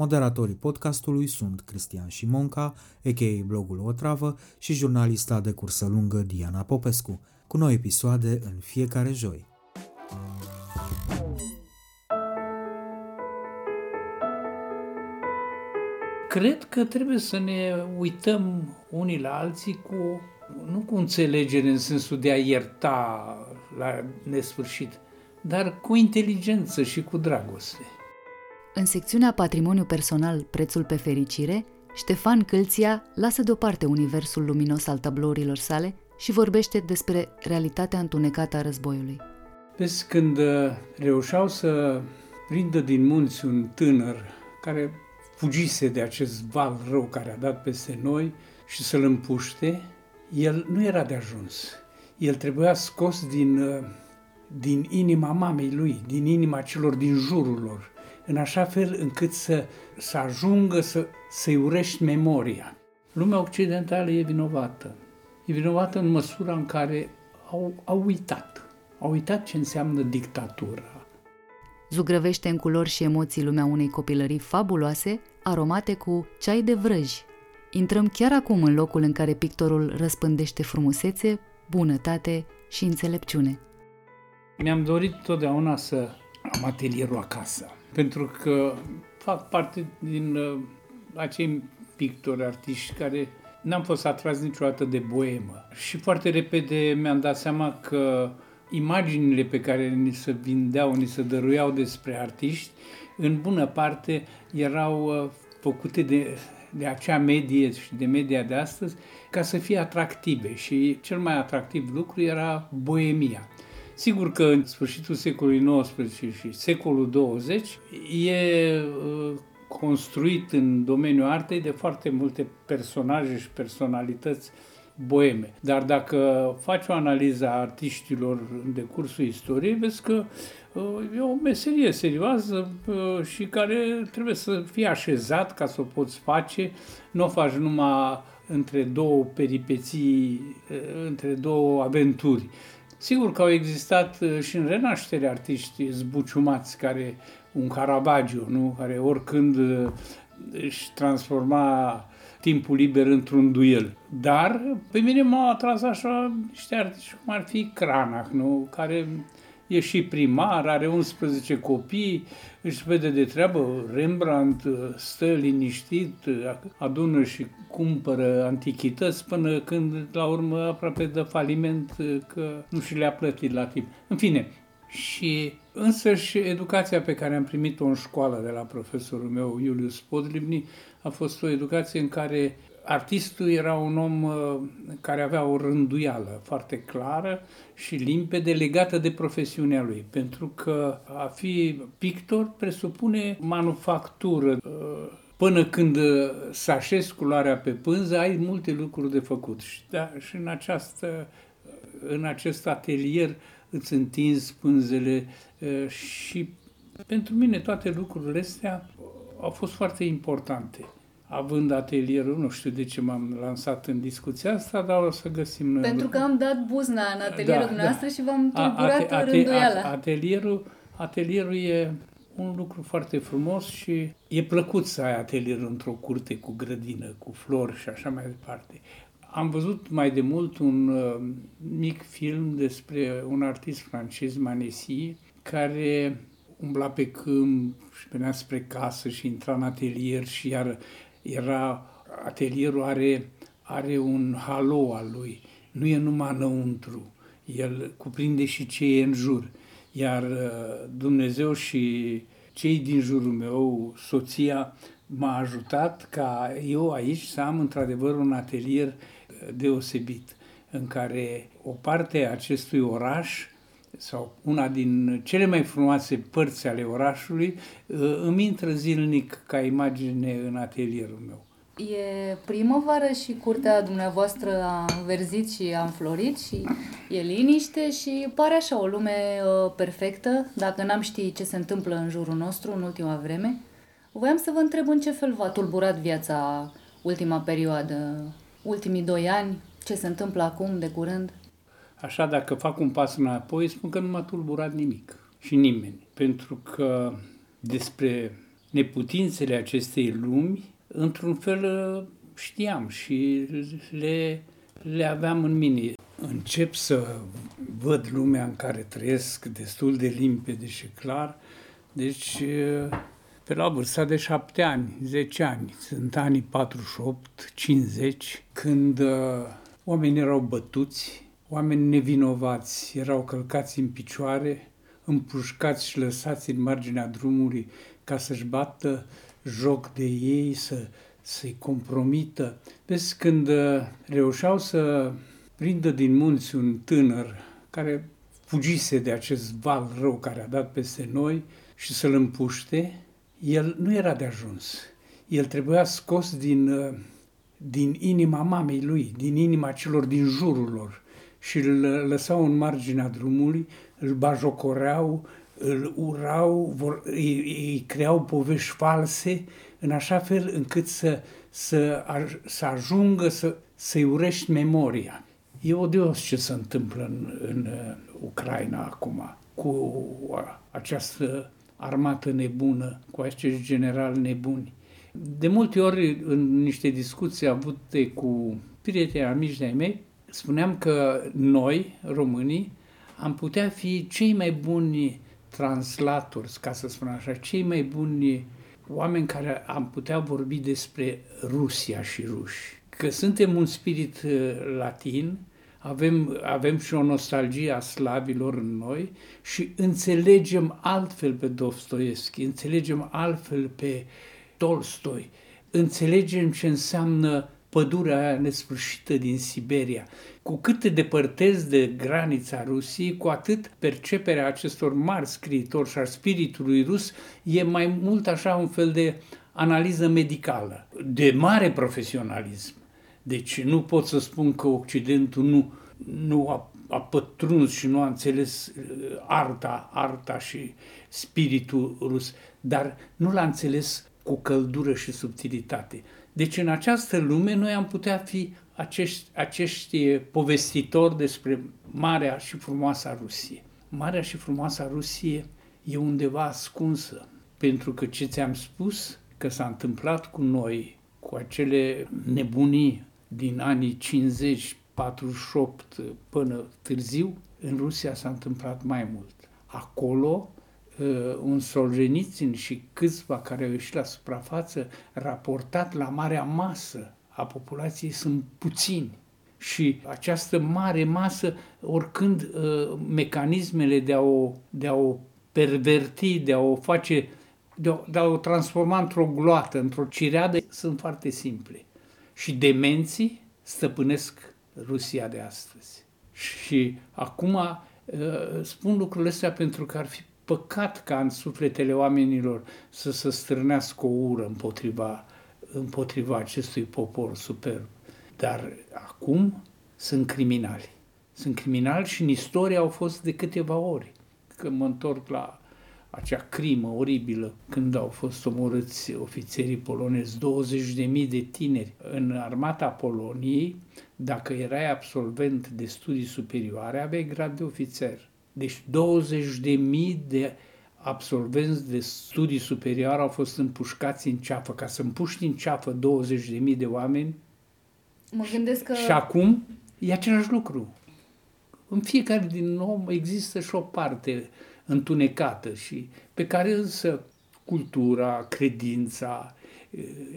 Moderatorii podcastului sunt Cristian Șimonca, a.k.a. blogul Otravă și jurnalista de cursă lungă Diana Popescu, cu noi episoade în fiecare joi. Cred că trebuie să ne uităm unii la alții cu, nu cu înțelegere în sensul de a ierta la nesfârșit, dar cu inteligență și cu dragoste. În secțiunea Patrimoniu personal, prețul pe fericire, Ștefan Câlția lasă deoparte universul luminos al tablourilor sale și vorbește despre realitatea întunecată a războiului. Vezi, când uh, reușeau să prindă din munți un tânăr care fugise de acest val rău care a dat peste noi și să-l împuște, el nu era de ajuns. El trebuia scos din, uh, din inima mamei lui, din inima celor din jurul lor, în așa fel încât să, să ajungă să, să-i urești memoria. Lumea occidentală e vinovată. E vinovată în măsura în care au, au uitat. Au uitat ce înseamnă dictatura. Zugrăvește în culori și emoții lumea unei copilării fabuloase, aromate cu ceai de vrăji. Intrăm chiar acum în locul în care pictorul răspândește frumusețe, bunătate și înțelepciune. Mi-am dorit totdeauna să am atelierul acasă pentru că fac parte din uh, acei pictori, artiști care n-am fost atras niciodată de boemă. Și foarte repede mi-am dat seama că imaginile pe care ni se vindeau, ni se dăruiau despre artiști, în bună parte erau uh, făcute de, de acea medie și de media de astăzi ca să fie atractive și cel mai atractiv lucru era boemia. Sigur că în sfârșitul secolului XIX și secolul 20 e uh, construit în domeniul artei de foarte multe personaje și personalități boeme. Dar dacă faci o analiză a artiștilor în decursul istoriei, vezi că uh, e o meserie serioasă uh, și care trebuie să fie așezat ca să o poți face. Nu o faci numai între două peripeții, între două aventuri. Sigur că au existat uh, și în renaștere artiști zbuciumați, care un Caravaggio, nu? care oricând uh, își transforma timpul liber într-un duel. Dar pe mine m-au atras așa niște artiști cum ar fi Cranach, nu? care e și primar, are 11 copii, își vede de treabă. Rembrandt uh, stă liniștit, adună și cumpără antichități până când, la urmă, aproape de faliment uh, că nu și le-a plătit la timp. În fine, și însă și educația pe care am primit-o în școală de la profesorul meu, Iulius Podlibni, a fost o educație în care artistul era un om uh, care avea o rânduială foarte clară și limpede legată de profesiunea lui, pentru că a fi pictor presupune manufactură. Uh, până când uh, să așezi culoarea pe pânză, ai multe lucruri de făcut. Și, da, și în, această, în acest atelier îți întinzi pânzele și pentru mine toate lucrurile astea au fost foarte importante având atelierul, nu știu de ce m-am lansat în discuția asta, dar o să găsim noi. Pentru că am dat buzna în atelierul da, dumneavoastră da. și v-am tulburat ate, rânduiala. Atelierul, atelierul e un lucru foarte frumos și e plăcut să ai atelierul într-o curte cu grădină, cu flori și așa mai departe. Am văzut mai de mult un uh, mic film despre un artist francez, Manesi, care umbla pe câmp și venea spre casă și intra în atelier și iar era, atelierul are, are un halo al lui nu e numai înăuntru, el cuprinde și ce e în jur. Iar uh, Dumnezeu și cei din jurul meu, soția, m-a ajutat ca eu aici să am într-adevăr un atelier uh, deosebit, în care o parte a acestui oraș sau una din cele mai frumoase părți ale orașului uh, îmi intră zilnic ca imagine în atelierul meu. E primăvară și curtea dumneavoastră a înverzit și a înflorit și e liniște și pare așa o lume uh, perfectă, dacă n-am ști ce se întâmplă în jurul nostru în ultima vreme. Voiam să vă întreb în ce fel v-a tulburat viața ultima perioadă, ultimii doi ani, ce se întâmplă acum, de curând? Așa, dacă fac un pas înapoi, spun că nu m-a tulburat nimic și nimeni, pentru că despre neputințele acestei lumi într-un fel știam și le, le aveam în mine. Încep să văd lumea în care trăiesc destul de limpede și clar, deci pe la vârsta de șapte ani, 10 ani, sunt anii 48, 50, când uh, oamenii erau bătuți, oameni nevinovați erau călcați în picioare, împușcați și lăsați în marginea drumului ca să-și bată joc de ei, să, să-i compromită. Vezi, când uh, reușeau să prindă din munți un tânăr care fugise de acest val rău care a dat peste noi și să-l împuște, el nu era de ajuns. El trebuia scos din, uh, din inima mamei lui, din inima celor din jurul lor și îl lăsau în marginea drumului, îl bajocoreau, îl urau, vor, îi, îi creau povești false, în așa fel încât să, să, să ajungă să, să-i urești memoria. E odios ce se întâmplă în, în uh, Ucraina acum, cu această armată nebună, cu acești generali nebuni. De multe ori, în niște discuții avute cu prieteni amici de mei, spuneam că noi, românii, am putea fi cei mai buni translatori, ca să spun așa, cei mai buni oameni care am putea vorbi despre Rusia și ruși. Că suntem un spirit uh, latin, avem, avem și o nostalgie a slavilor în noi și înțelegem altfel pe Dostoevski, înțelegem altfel pe Tolstoi, înțelegem ce înseamnă pădurea aia nesfârșită din Siberia. Cu cât te depărtezi de granița Rusiei, cu atât perceperea acestor mari scriitori și a spiritului rus e mai mult așa un fel de analiză medicală, de mare profesionalism. Deci nu pot să spun că Occidentul nu, nu a, a pătruns și nu a înțeles uh, arta, arta și spiritul rus, dar nu l-a înțeles cu căldură și subtilitate. Deci în această lume noi am putea fi acești, acești povestitori despre marea și frumoasa Rusie. Marea și frumoasa Rusie e undeva ascunsă, pentru că ce ți-am spus că s-a întâmplat cu noi, cu acele nebunii din anii 50, 48 până târziu, în Rusia s-a întâmplat mai mult. Acolo Uh, un Solzhenitsyn și câțiva care au ieșit la suprafață, raportat la marea masă a populației, sunt puțini. Și această mare masă, oricând uh, mecanismele de a, o, de a o perverti, de a o face, de a, de a o transforma într-o gloată, într-o cireadă, sunt foarte simple. Și demenții stăpânesc Rusia de astăzi. Și acum uh, spun lucrurile astea pentru că ar fi păcat ca în sufletele oamenilor să se strânească o ură împotriva, împotriva acestui popor superb. Dar acum sunt criminali. Sunt criminali și în istorie au fost de câteva ori. Când mă întorc la acea crimă oribilă când au fost omorâți ofițerii polonezi, 20.000 de tineri în armata Poloniei, dacă erai absolvent de studii superioare, aveai grad de ofițer. Deci 20.000 de absolvenți de studii superioare au fost împușcați în ceafă. Ca să împuști în ceafă 20.000 de oameni, mă gândesc că... și acum e același lucru. În fiecare din om există și o parte întunecată și pe care însă cultura, credința,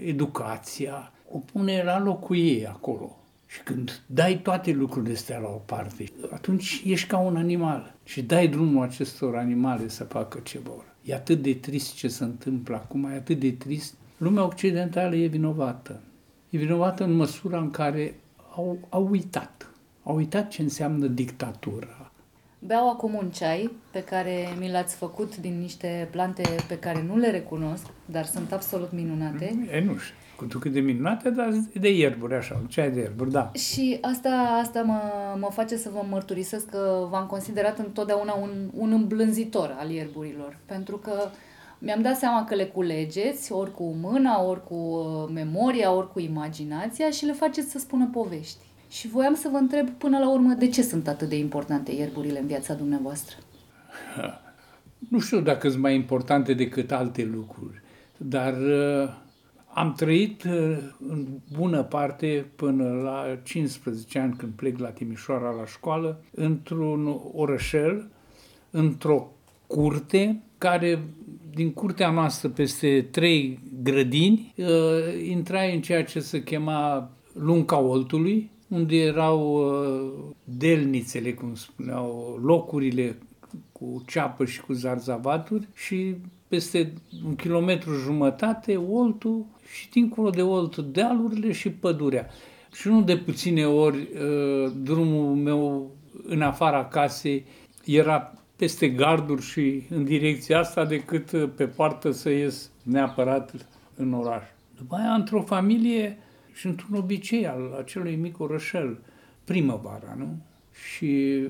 educația o pune la locul ei acolo Și când dai toate lucrurile astea la o parte, atunci ești ca un animal și dai drumul acestor animale să facă ce vor. E atât de trist ce se întâmplă acum, e atât de trist. Lumea occidentală e vinovată. E vinovată în măsura în care au, au uitat. Au uitat ce înseamnă dictatura. Beau acum un ceai pe care mi l-ați făcut din niște plante pe care nu le recunosc, dar sunt absolut minunate. E, nu știu cu tu cât de minunate, dar de ierburi, așa, ceai de ierburi, da. Și asta, asta mă, mă face să vă mărturisesc că v-am considerat întotdeauna un, un îmblânzitor al ierburilor, pentru că mi-am dat seama că le culegeți, ori cu mâna, ori cu uh, memoria, ori cu imaginația și le faceți să spună povești. Și voiam să vă întreb până la urmă de ce sunt atât de importante ierburile în viața dumneavoastră. Nu știu dacă sunt mai importante decât alte lucruri, dar uh, am trăit uh, în bună parte până la 15 ani când plec la Timișoara la școală, într-un orășel, într-o curte care din curtea noastră peste trei grădini uh, intrai în ceea ce se chema Lunca Oltului, unde erau uh, delnițele, cum spuneau, locurile cu ceapă și cu zarzavaturi și peste un kilometru jumătate Oltul și dincolo de Olt dealurile și pădurea. Și nu de puține ori uh, drumul meu în afara casei era peste garduri și în direcția asta decât uh, pe poartă să ies neapărat în oraș. După aia, într-o familie și într-un obicei al acelui mic orășel, primăvara, nu? Și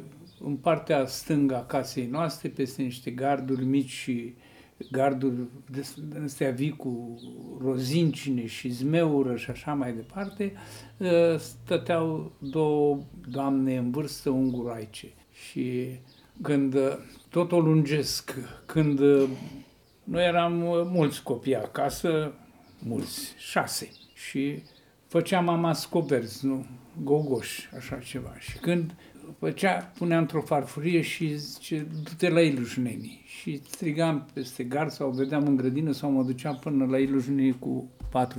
în partea stângă a casei noastre, peste niște garduri mici și garduri astea vii cu rozincine și zmeură și așa mai departe, ă, stăteau două doamne în vârstă unguraice. Și când tot o lungesc, când noi eram mulți copii acasă, mulți, șase, și făcea mama scoberți, nu? Gogoși, așa ceva. Și când făcea, punea într-o farfurie și zice, du-te la ilușnenii. Și strigam peste gar sau vedeam în grădină sau mă duceam până la ilușnenii cu 4-5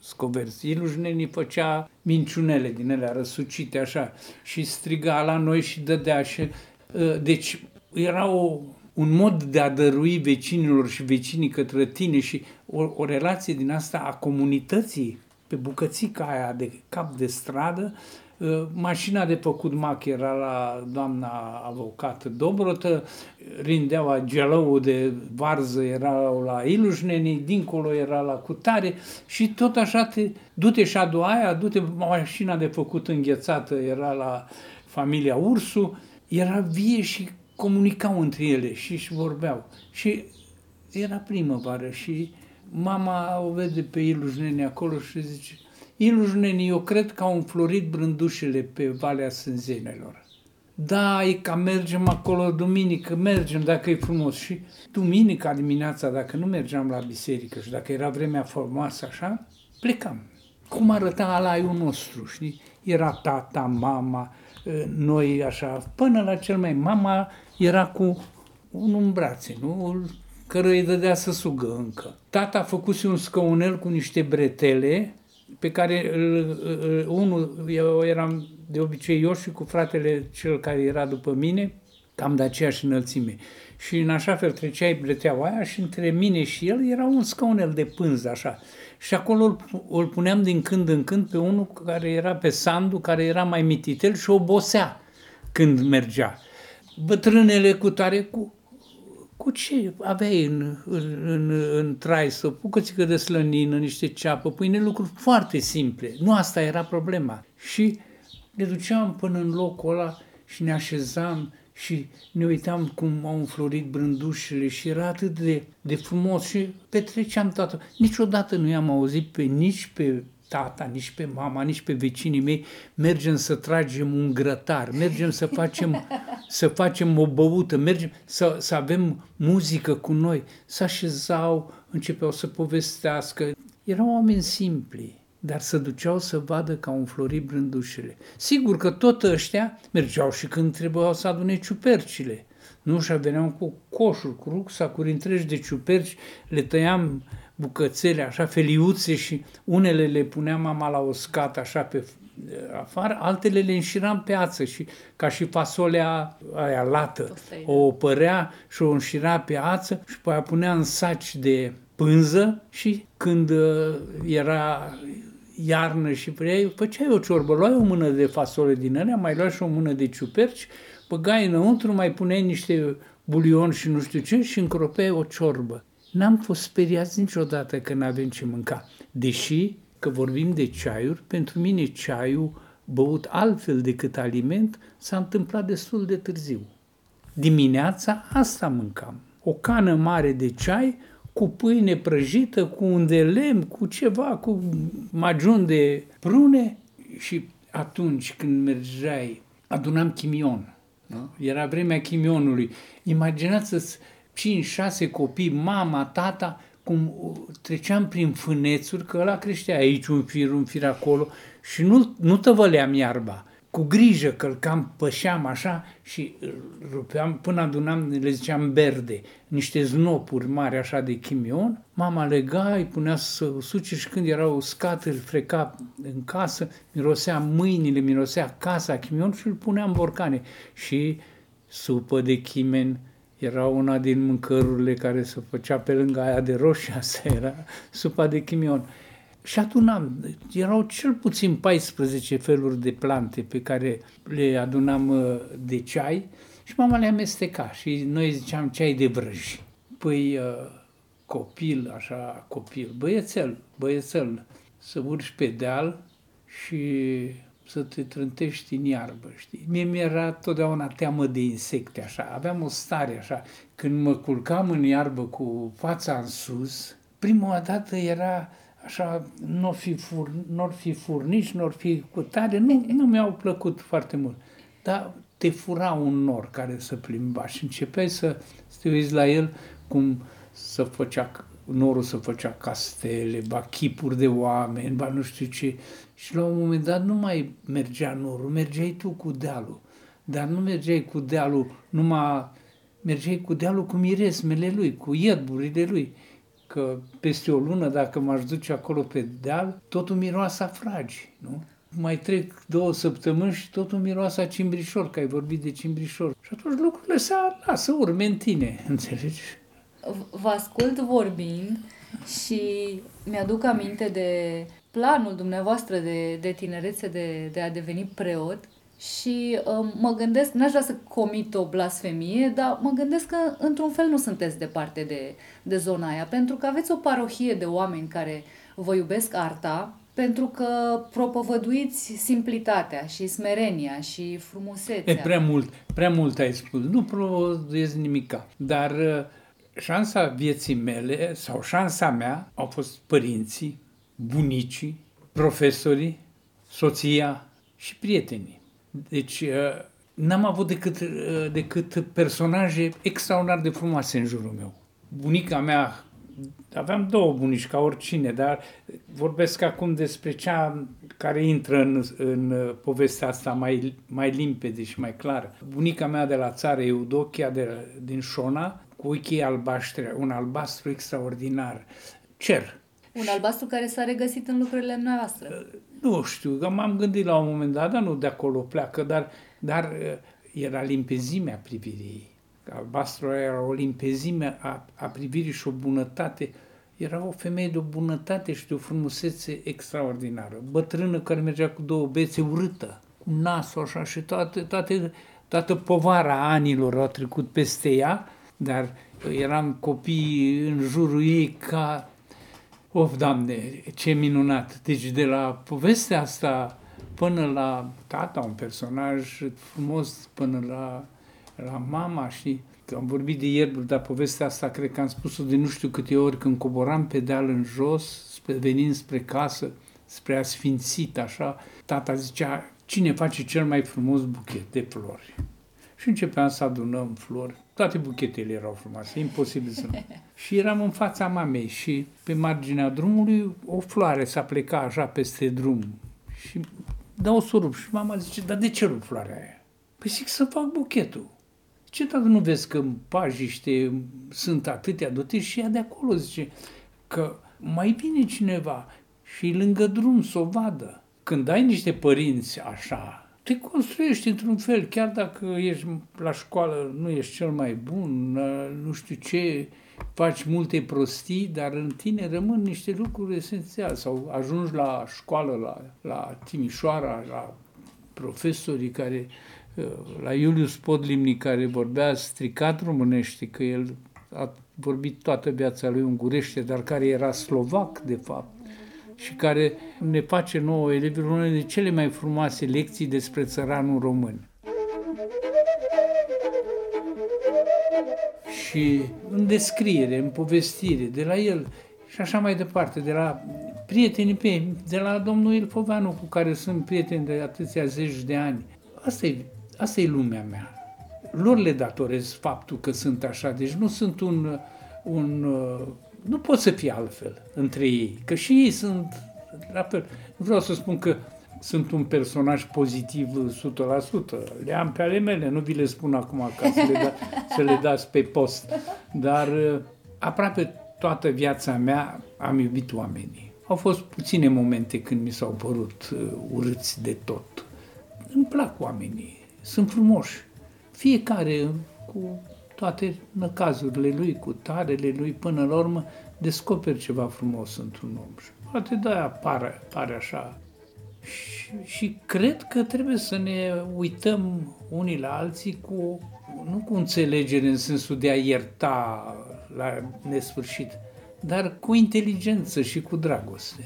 scoverți. Ilușnenii făcea minciunele din ele răsucite așa și striga la noi și dădea și... Ă, deci era o, un mod de a dărui vecinilor și vecinii către tine și o, o relație din asta a comunității pe bucățica aia de cap de stradă Uh, mașina de făcut mac era la doamna avocată Dobrotă, rindeaua gelăul de varză era la Ilușnenii, dincolo era la Cutare și tot așa te du-te și adu aia, du-te mașina de făcut înghețată era la familia Ursu, era vie și comunicau între ele și își vorbeau. Și era primăvară și mama o vede pe Ilușneni acolo și zice, Ilujneni, eu cred că au înflorit brândușele pe Valea Sânzenelor. Da, e ca mergem acolo duminică, mergem dacă e frumos. Și duminica dimineața, dacă nu mergeam la biserică și dacă era vremea frumoasă așa, plecam. Cum arăta alaiul nostru, știi? Era tata, mama, ă, noi așa, până la cel mai... Mama era cu unul în brațe, nu? Căruia îi dădea să sugă încă. Tata a făcut un scăunel cu niște bretele pe care unul, eu eram de obicei eu și cu fratele cel care era după mine, cam de aceeași înălțime. Și în așa fel treceai breteaua aia și între mine și el era un scaunel de pânză așa. Și acolo îl, îl puneam din când în când pe unul care era pe Sandu, care era mai mititel și obosea când mergea. Bătrânele cu tare, cu cu ce aveai în, în, în, în trai, să bucățică de slănină, niște ceapă, pâine, lucruri foarte simple. Nu asta era problema. Și ne duceam până în locul ăla și ne așezam și ne uitam cum au înflorit brândușele și era atât de, de frumos și petreceam toată. Niciodată nu i-am auzit pe nici pe tata, nici pe mama, nici pe vecinii mei, mergem să tragem un grătar, mergem să facem, să facem o băută, mergem să, să avem muzică cu noi, să așezau, începeau să povestească. Erau oameni simpli, dar se duceau să vadă ca un flori brândușele. Sigur că tot ăștia mergeau și când trebuiau să adune ciupercile. Nu, și veneam cu coșuri, cu rucsacuri întregi de ciuperci, le tăiam bucățele, așa, feliuțe și unele le punea mama la uscat, așa, pe afară, altele le înșiram pe ață și ca și fasolea aia lată. O părea și o înșira pe ață și apoi punea în saci de pânză și când uh, era iarnă și vrei, făceai o ciorbă, luai o mână de fasole din alea, mai luai și o mână de ciuperci, băgai înăuntru, mai puneai niște bulion și nu știu ce și încropeai o ciorbă. N-am fost speriați niciodată că n-avem ce mânca. Deși că vorbim de ceaiuri, pentru mine ceaiul băut altfel decât aliment s-a întâmplat destul de târziu. Dimineața asta mâncam. O cană mare de ceai cu pâine prăjită, cu un de lemn, cu ceva, cu majun de prune și atunci când mergeai, adunam chimion. Da? Era vremea chimionului. Imaginați-ți 5-6 copii, mama, tata, cum treceam prin fânețuri, că ăla creștea aici un fir, un fir acolo și nu, nu tăvăleam iarba. Cu grijă călcam, pășeam așa și rupeam, până adunam, le ziceam berde, niște znopuri mari așa de chimion. Mama lega, îi punea să suce și când era uscat, îl freca în casă, mirosea mâinile, mirosea casa chimion și îl punea în borcane. Și supă de chimen, era una din mâncărurile care se făcea pe lângă aia de roșie, asta era supa de chimion. Și adunam, erau cel puțin 14 feluri de plante pe care le adunam uh, de ceai și mama le amesteca și noi ziceam ceai de vrăji. Păi uh, copil, așa copil, băiețel, băiețel, să urci pe deal și să te trântești în iarbă, știi? Mie mi-era totdeauna teamă de insecte, așa. Aveam o stare, așa. Când mă culcam în iarbă cu fața în sus, prima dată era așa, nu fi, fur, n fi furnici, nu fi cu tare, nu, nu mi-au plăcut foarte mult. Dar te fura un nor care să plimba și începeai să, să te uiți la el cum să făcea norul să făcea castele, ba chipuri de oameni, ba nu știu ce. Și la un moment dat nu mai mergea norul, mergeai tu cu dealul. Dar nu mergeai cu dealul numai, mergeai cu dealul cu miresmele lui, cu iedburile lui. Că peste o lună, dacă m-aș duce acolo pe deal, totul miroase a fragi, nu? Mai trec două săptămâni și totul miroase a cimbrișor, că ai vorbit de cimbrișor. Și atunci lucrurile se lasă urme în tine, înțelegi? vă ascult vorbind și mi-aduc aminte de planul dumneavoastră de, de tinerețe de, de a deveni preot și uh, mă gândesc, n-aș vrea să comit o blasfemie, dar mă gândesc că într-un fel nu sunteți departe de, de zona aia, pentru că aveți o parohie de oameni care vă iubesc arta, pentru că propovăduiți simplitatea și smerenia și frumusețea. E prea mult, prea mult ai spus. Nu propovăduiesc nimica, dar uh, șansa vieții mele sau șansa mea au fost părinții, bunicii, profesorii, soția și prietenii. Deci uh, n-am avut decât, uh, decât personaje extraordinar de frumoase în jurul meu. Bunica mea, aveam două bunici ca oricine, dar vorbesc acum despre cea care intră în, în uh, povestea asta mai, mai limpede și mai clară. Bunica mea de la țară, Eudochia, de, din Șona, cu ochii albaștri, un albastru extraordinar. Cer. Un albastru care s-a regăsit în lucrurile noastre. Nu știu, că m-am gândit la un moment dat, dar nu de acolo pleacă, dar, dar uh, era limpezimea privirii. Albastru era o limpezime a, a privirii și o bunătate. Era o femeie de o bunătate și de o frumusețe extraordinară. Bătrână care mergea cu două bețe urâtă, cu nasul așa și toate, toate, toată povara anilor a trecut peste ea dar eram copii în jurul ei ca... Of, Doamne, ce minunat! Deci de la povestea asta până la tata, un personaj frumos, până la, la mama și am vorbit de ieri, dar povestea asta cred că am spus-o de nu știu câte ori când coboram pe deal în jos, spre, venind spre casă, spre asfințit, așa, tata zicea, cine face cel mai frumos buchet de flori? Și începeam să adunăm flori. Toate buchetele erau frumoase, imposibil să nu. Și eram în fața mamei și pe marginea drumului o floare s-a plecat așa peste drum. Și dau să rup. Și mama zice, dar de ce rup floarea aia? Păi zic să fac buchetul. Ce dacă nu vezi că în pajiște sunt atâtea dote și ea de acolo zice că mai vine cineva și lângă drum să o vadă. când ai niște părinți așa, te construiești într-un fel, chiar dacă ești la școală, nu ești cel mai bun, nu știu ce, faci multe prostii, dar în tine rămân niște lucruri esențiale. Sau ajungi la școală, la, la Timișoara, la profesorii care, uh, la Iulius Podlimni, care vorbea stricat românește, că el a vorbit toată viața lui ungurește, dar care era slovac, de fapt, și care ne face nouă elevilor unele de cele mai frumoase lecții despre țăranul român. Și în descriere, în povestire, de la el și așa mai departe, de la prietenii pe de la domnul Ilfoveanu, cu care sunt prieteni de atâția zeci de ani. Asta e, asta e lumea mea. Lor le datorez faptul că sunt așa, deci nu sunt un, un nu pot să fie altfel între ei, că și ei sunt la fel. Nu vreau să spun că sunt un personaj pozitiv 100%. Le am pe ale mele, nu vi le spun acum ca să le, da, să le dați pe post. Dar aproape toată viața mea am iubit oamenii. Au fost puține momente când mi s-au părut uh, urâți de tot. Îmi plac oamenii, sunt frumoși. Fiecare cu toate năcazurile lui, cu tarele lui, până la urmă descoperi ceva frumos într-un om. Și poate de-aia pare, pare așa. Și, și cred că trebuie să ne uităm unii la alții cu, nu cu înțelegere în sensul de a ierta la nesfârșit, dar cu inteligență și cu dragoste.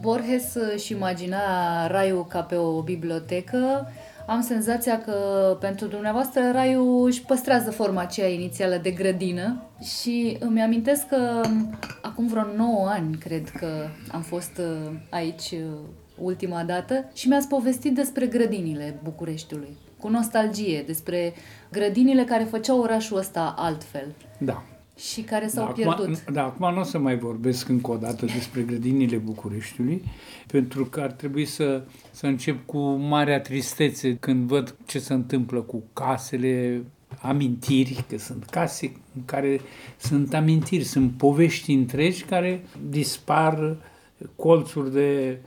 Borges își imagina raiul ca pe o bibliotecă. Am senzația că pentru dumneavoastră raiul își păstrează forma aceea inițială de grădină și îmi amintesc că acum vreo 9 ani cred că am fost uh, aici uh, ultima dată și mi-ați povestit despre grădinile Bucureștiului, cu nostalgie, despre grădinile care făceau orașul ăsta altfel. Da și care s-au da, pierdut. Acum, da, acum nu o să mai vorbesc încă o dată despre grădinile Bucureștiului, pentru că ar trebui să, să încep cu marea tristețe când văd ce se întâmplă cu casele, amintiri, că sunt case în care sunt amintiri, sunt povești întregi care dispar, colțuri de...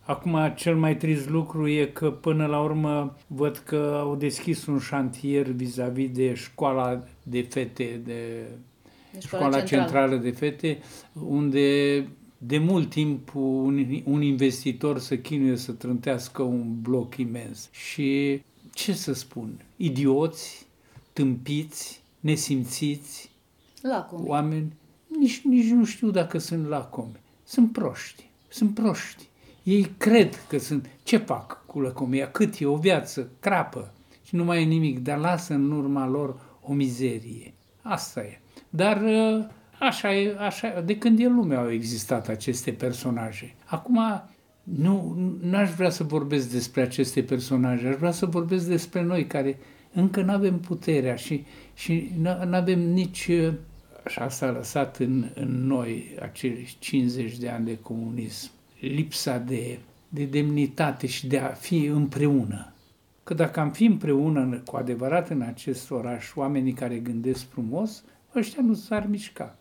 Acum, cel mai trist lucru e că până la urmă văd că au deschis un șantier vis-a-vis de școala de fete de de școala, școala centrală. centrală de fete, unde de mult timp un, un investitor să chinuie să trântească un bloc imens. Și ce să spun, idioți, tâmpiți, nesimțiți, lacomi. oameni, nici, nici nu știu dacă sunt lacomi. Sunt proști, sunt proști. Ei cred că sunt, ce fac cu lăcomia? Cât e o viață, crapă și nu mai e nimic, dar lasă în urma lor o mizerie. Asta e. Dar uh, așa e, așa, de când e lumea au existat aceste personaje. Acum nu n-aș vrea să vorbesc despre aceste personaje, aș vrea să vorbesc despre noi care încă nu avem puterea și, și nu avem nici uh, și asta a lăsat în, în noi acei 50 de ani de comunism, lipsa de, de demnitate și de a fi împreună. Că dacă am fi împreună cu adevărat în acest oraș, oamenii care gândesc frumos, ăștia nu s-ar mișca.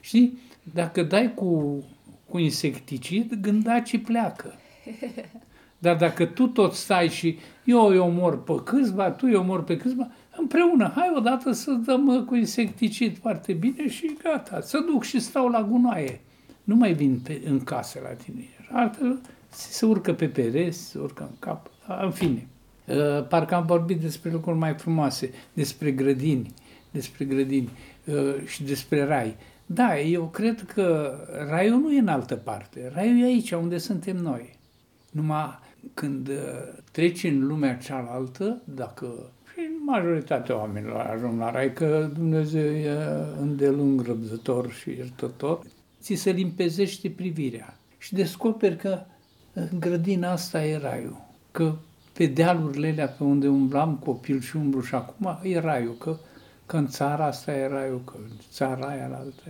Și Dacă dai cu, cu insecticid, gândacii pleacă. Dar dacă tu tot stai și eu îi omor pe câțiva, tu îi omor pe câțiva, împreună, hai odată să dăm uh, cu insecticid foarte bine și gata, să duc și stau la gunoaie. Nu mai vin pe, în casă la tine. Altfel se urcă pe pereți, se urcă în cap, în fine. Uh, parcă am vorbit despre lucruri mai frumoase, despre grădini, despre grădini. Uh, și despre rai. Da, eu cred că raiul nu e în altă parte. Raiul e aici, unde suntem noi. Numai când uh, treci în lumea cealaltă, dacă și majoritatea oamenilor ajung la rai, că Dumnezeu e îndelung răbdător și iertător, ți se limpezește privirea și descoperi că grădina asta e raiul, că pe dealurile alea pe unde umblam copil și umblu și acum e raiul, că că în țara asta e raiul, că în țara aia la altă.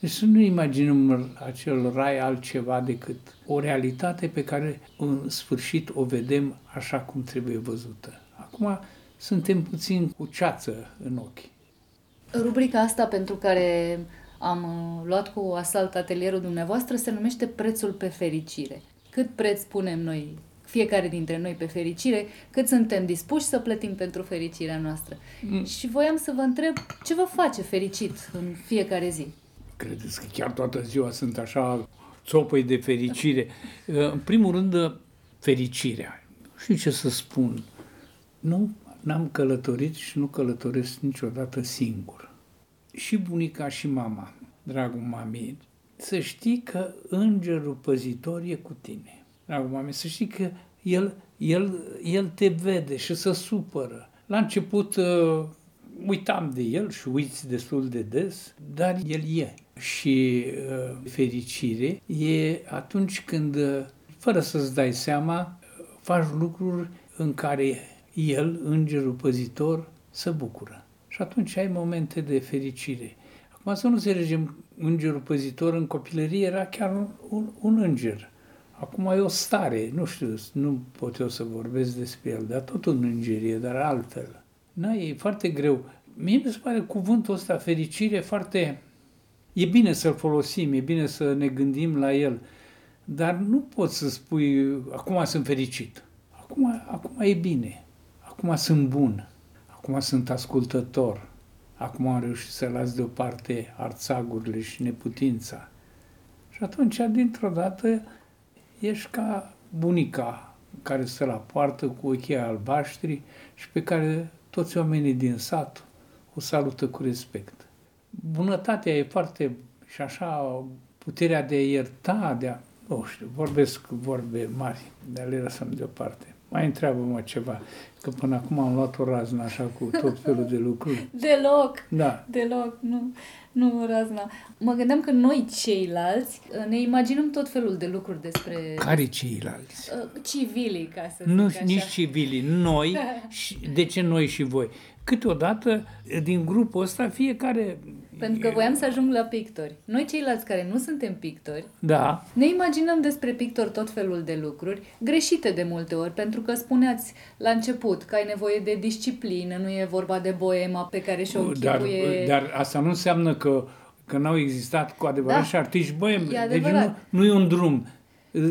Deci să nu imaginăm acel rai altceva decât o realitate pe care în sfârșit o vedem așa cum trebuie văzută. Acum suntem puțin cu ceață în ochi. Rubrica asta pentru care am uh, luat cu asalt atelierul dumneavoastră se numește Prețul pe fericire. cât preț punem noi, fiecare dintre noi pe fericire, cât suntem dispuși să plătim pentru fericirea noastră. Mm. Și voiam să vă întreb ce vă face fericit în fiecare zi? Credeți că chiar toată ziua sunt așa țopăi de fericire? În primul rând, fericirea. Nu știu ce să spun. Nu n-am călătorit și nu călătoresc niciodată singur. Și bunica și mama, dragul mami, să știi că îngerul păzitor e cu tine. Dragul mami, să știi că el, el, el te vede și se supără. La început uh, uitam de el și uiți destul de des, dar el e. Și uh, fericire e atunci când, uh, fără să-ți dai seama, faci lucruri în care el, îngerul păzitor, se bucură. Și atunci ai momente de fericire. Acum să nu înțelegem, îngerul păzitor în copilărie era chiar un, un, un înger. Acum e o stare, nu știu, nu pot eu să vorbesc despre el, dar tot un îngerie, dar altfel. Na, e foarte greu. Mie mi se pare cuvântul ăsta, fericire, foarte... E bine să-l folosim, e bine să ne gândim la el, dar nu poți să spui, acum sunt fericit. Acum, acum e bine, acum sunt bun, acum sunt ascultător, acum am reușit să las deoparte arțagurile și neputința. Și atunci, dintr-o dată, ești ca bunica care stă la poartă cu ochii albaștri și pe care toți oamenii din sat o salută cu respect. Bunătatea e foarte, și așa, puterea de a ierta, de a, nu știu, vorbesc vorbe mari, dar le lăsăm deoparte. Mai întreabă-mă ceva, că până acum am luat o raznă așa cu tot felul de lucruri. Deloc, Da. deloc, nu, nu razna. Mă gândeam că noi ceilalți uh, ne imaginăm tot felul de lucruri despre Care ceilalți? uh, civilii, ca să Nu, zic așa. nici civilii, noi, și, de ce noi și voi? Câteodată, din grupul ăsta, fiecare... Pentru că voiam să ajung la pictori. Noi ceilalți care nu suntem pictori, Da, ne imaginăm despre pictori tot felul de lucruri, greșite de multe ori, pentru că spuneați la început că ai nevoie de disciplină, nu e vorba de boema pe care și-o dar, închipuie... dar asta nu înseamnă că, că n-au existat cu adevărat Da. și șartiști boemi. E Deci adevărat. nu, nu e un drum.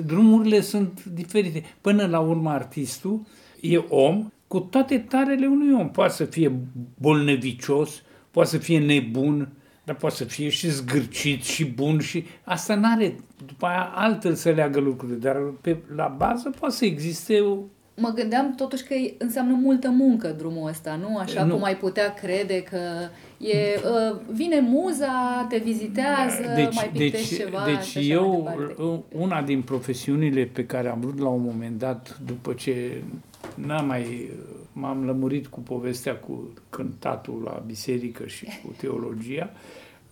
Drumurile sunt diferite. Până la urmă, artistul e om cu toate tarele unui om. Poate să fie bolnevicios, poate să fie nebun, dar poate să fie și zgârcit și bun și asta n-are după aia altfel să leagă lucrurile, dar pe, la bază poate să existe o, Mă gândeam totuși că înseamnă multă muncă drumul ăsta, nu? Așa Nu. cum ai putea crede că e, uh, vine muza, te vizitează, mai pictești ceva deci și așa mai eu, departe. una din profesiunile pe care am vrut la un moment dat, după ce n-am mai, m-am lămurit cu povestea cu cântatul la biserică și cu teologia,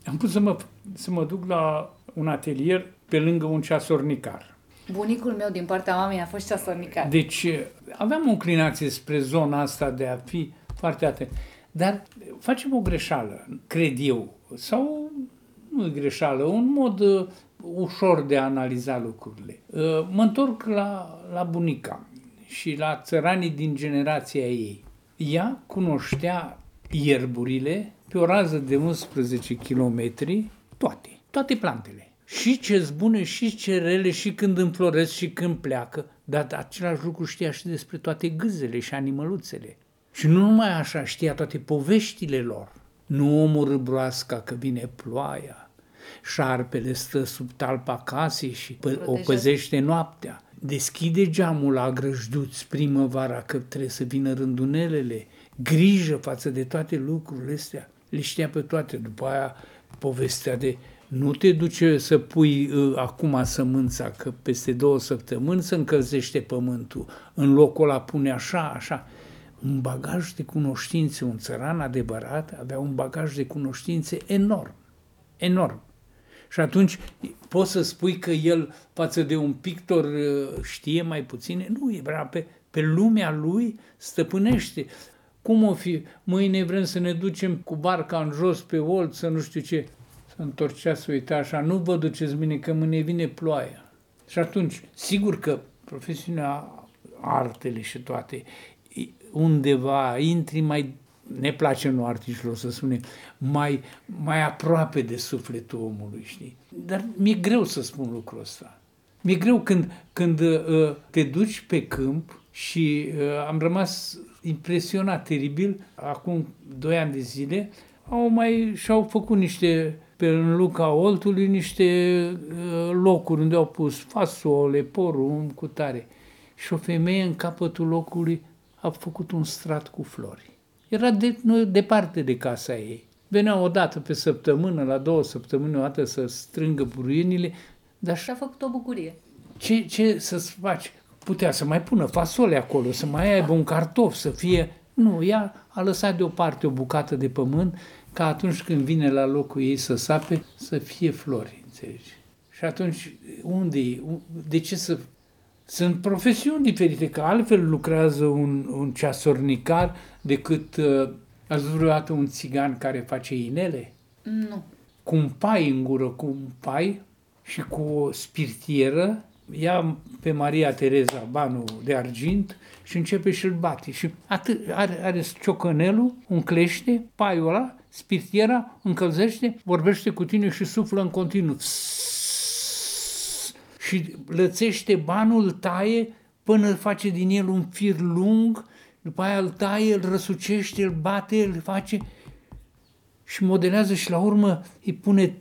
am pus să mă, să mă duc la un atelier pe lângă un ceasornicar. Bunicul meu din partea mamei a fost ceasornicar. Deci aveam o înclinație spre zona asta de a fi foarte atent. Dar facem o greșeală, cred eu, sau nu e greșeală, un mod uh, ușor de a analiza lucrurile. Uh, mă întorc la, la bunica și la țăranii din generația ei. Ea cunoștea ierburile pe o rază de 11 km, toate, toate plantele. Și ce bune, și ce rele, și când înfloresc, și când pleacă. Dar același lucru știa și despre toate gâzele și animăluțele. Și nu numai așa, știa toate poveștile lor. Nu omorâ broasca că vine ploaia, șarpele stă sub talpa casei și pă- o Protejează. păzește noaptea. Deschide geamul la grăjduți primăvara că trebuie să vină rândunelele. Grijă față de toate lucrurile astea. Le știa pe toate. După aia povestea de nu te duce să pui uh, acum sămânța, că peste două săptămâni se încălzește pământul. În locul ăla pune așa, așa. Un bagaj de cunoștințe, un țăran adevărat avea un bagaj de cunoștințe enorm. Enorm. Și atunci poți să spui că el, față de un pictor, uh, știe mai puține? Nu, e vrea pe, pe lumea lui stăpânește. Cum o fi? Mâine vrem să ne ducem cu barca în jos pe olt, să nu știu ce. Să întorcea să uita așa, nu vă duceți mâine, că mâine vine ploaia. Și atunci, sigur că profesiunea, artele și toate, i- undeva intri mai, ne place nu artiștilor să spunem, mai, mai aproape de sufletul omului, știi? Dar mi-e greu să spun lucrul ăsta. Mi-e greu când, când uh, te duci pe câmp și uh, am rămas impresionat teribil, acum doi ani de zile, au mai și-au făcut niște pe în Luca Oltului niște uh, locuri unde au pus fasole, porum, cu tare. Și o femeie în capătul locului a făcut un strat cu flori. Era de, nu, departe de casa ei. Venea o dată pe săptămână, la două săptămâni o dată să strângă buruienile, dar și a făcut o bucurie. Ce, ce să-ți faci? Putea să mai pună fasole acolo, să mai aibă un cartof, să fie... Nu, ea a lăsat deoparte o bucată de pământ ca atunci când vine la locul ei să sape, să fie flori, înțelegi? Și atunci, unde De ce să... Sunt profesiuni diferite, că altfel lucrează un, un ceasornicar decât... Uh, ați vreodată un țigan care face inele? Nu. Cu un pai în gură, cu un pai și cu o spirtieră, ia pe Maria Tereza banul de argint și începe și-l bate. Și atât, are, are ciocănelul, un clește, paiul ăla, spirtiera, încălzește, vorbește cu tine și suflă în continuu. Și lățește banul, taie, până face din el un fir lung, după aia îl taie, îl răsucește, îl bate, îl face și modelează și la urmă îi pune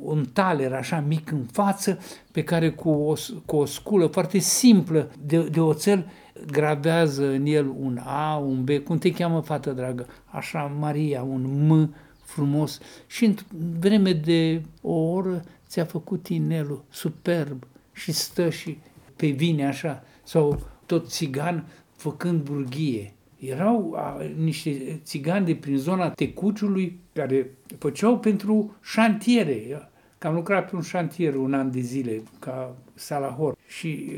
un taler așa mic în față pe care cu o, cu o sculă foarte simplă de, de oțel gravează în el un A, un B, cum te cheamă, fată dragă? Așa, Maria, un M frumos. Și în vreme de o oră ți-a făcut inelul superb și stă și pe vine așa, sau tot țigan făcând burghie. Erau a, niște țigani de prin zona Tecuciului care făceau pentru șantiere. Că am lucrat pe un șantier un an de zile ca salahor și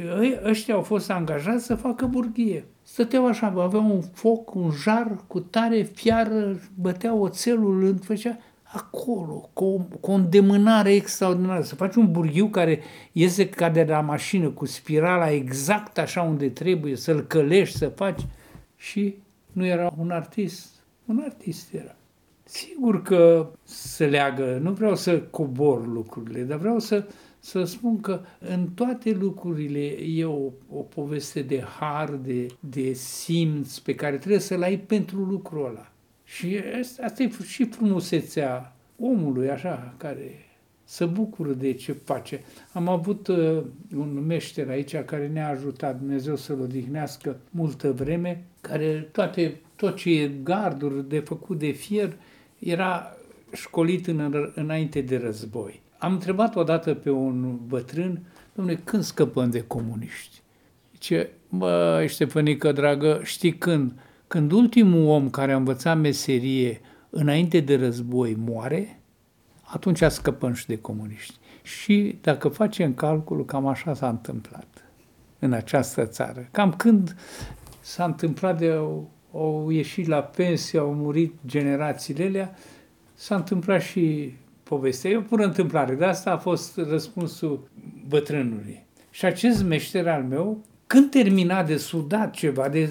ăștia au fost angajați să facă burghie. Stăteau așa, aveau un foc, un jar cu tare fiară, băteau oțelul, îl făcea acolo, cu o, cu o îndemânare extraordinară. Să faci un burghiu care iese ca de la mașină, cu spirala exact așa unde trebuie, să-l călești, să faci. Și nu era un artist, un artist era. Sigur că se leagă, nu vreau să cobor lucrurile, dar vreau să, să spun că în toate lucrurile e o, o poveste de har, de, de simț pe care trebuie să-l ai pentru lucrul ăla. Și asta e și frumusețea omului, așa, care să bucură de ce face. Am avut uh, un meșter aici care ne-a ajutat, Dumnezeu să-l odihnească multă vreme, care toate, tot ce e garduri de făcut de fier, era școlit în, înainte de război. Am întrebat odată pe un bătrân, domnule, când scăpăm de comuniști? Zice, bă, Ștefănică, dragă, știi când? Când ultimul om care a învățat meserie înainte de război moare, atunci scăpăm și de comuniști. Și dacă facem calculul, cam așa s-a întâmplat în această țară. Cam când s-a întâmplat de au ieșit la pensie, au murit generațiile alea, s-a întâmplat și povestea. E o pură întâmplare, de asta a fost răspunsul bătrânului. Și acest meșter al meu, când termina de sudat ceva, de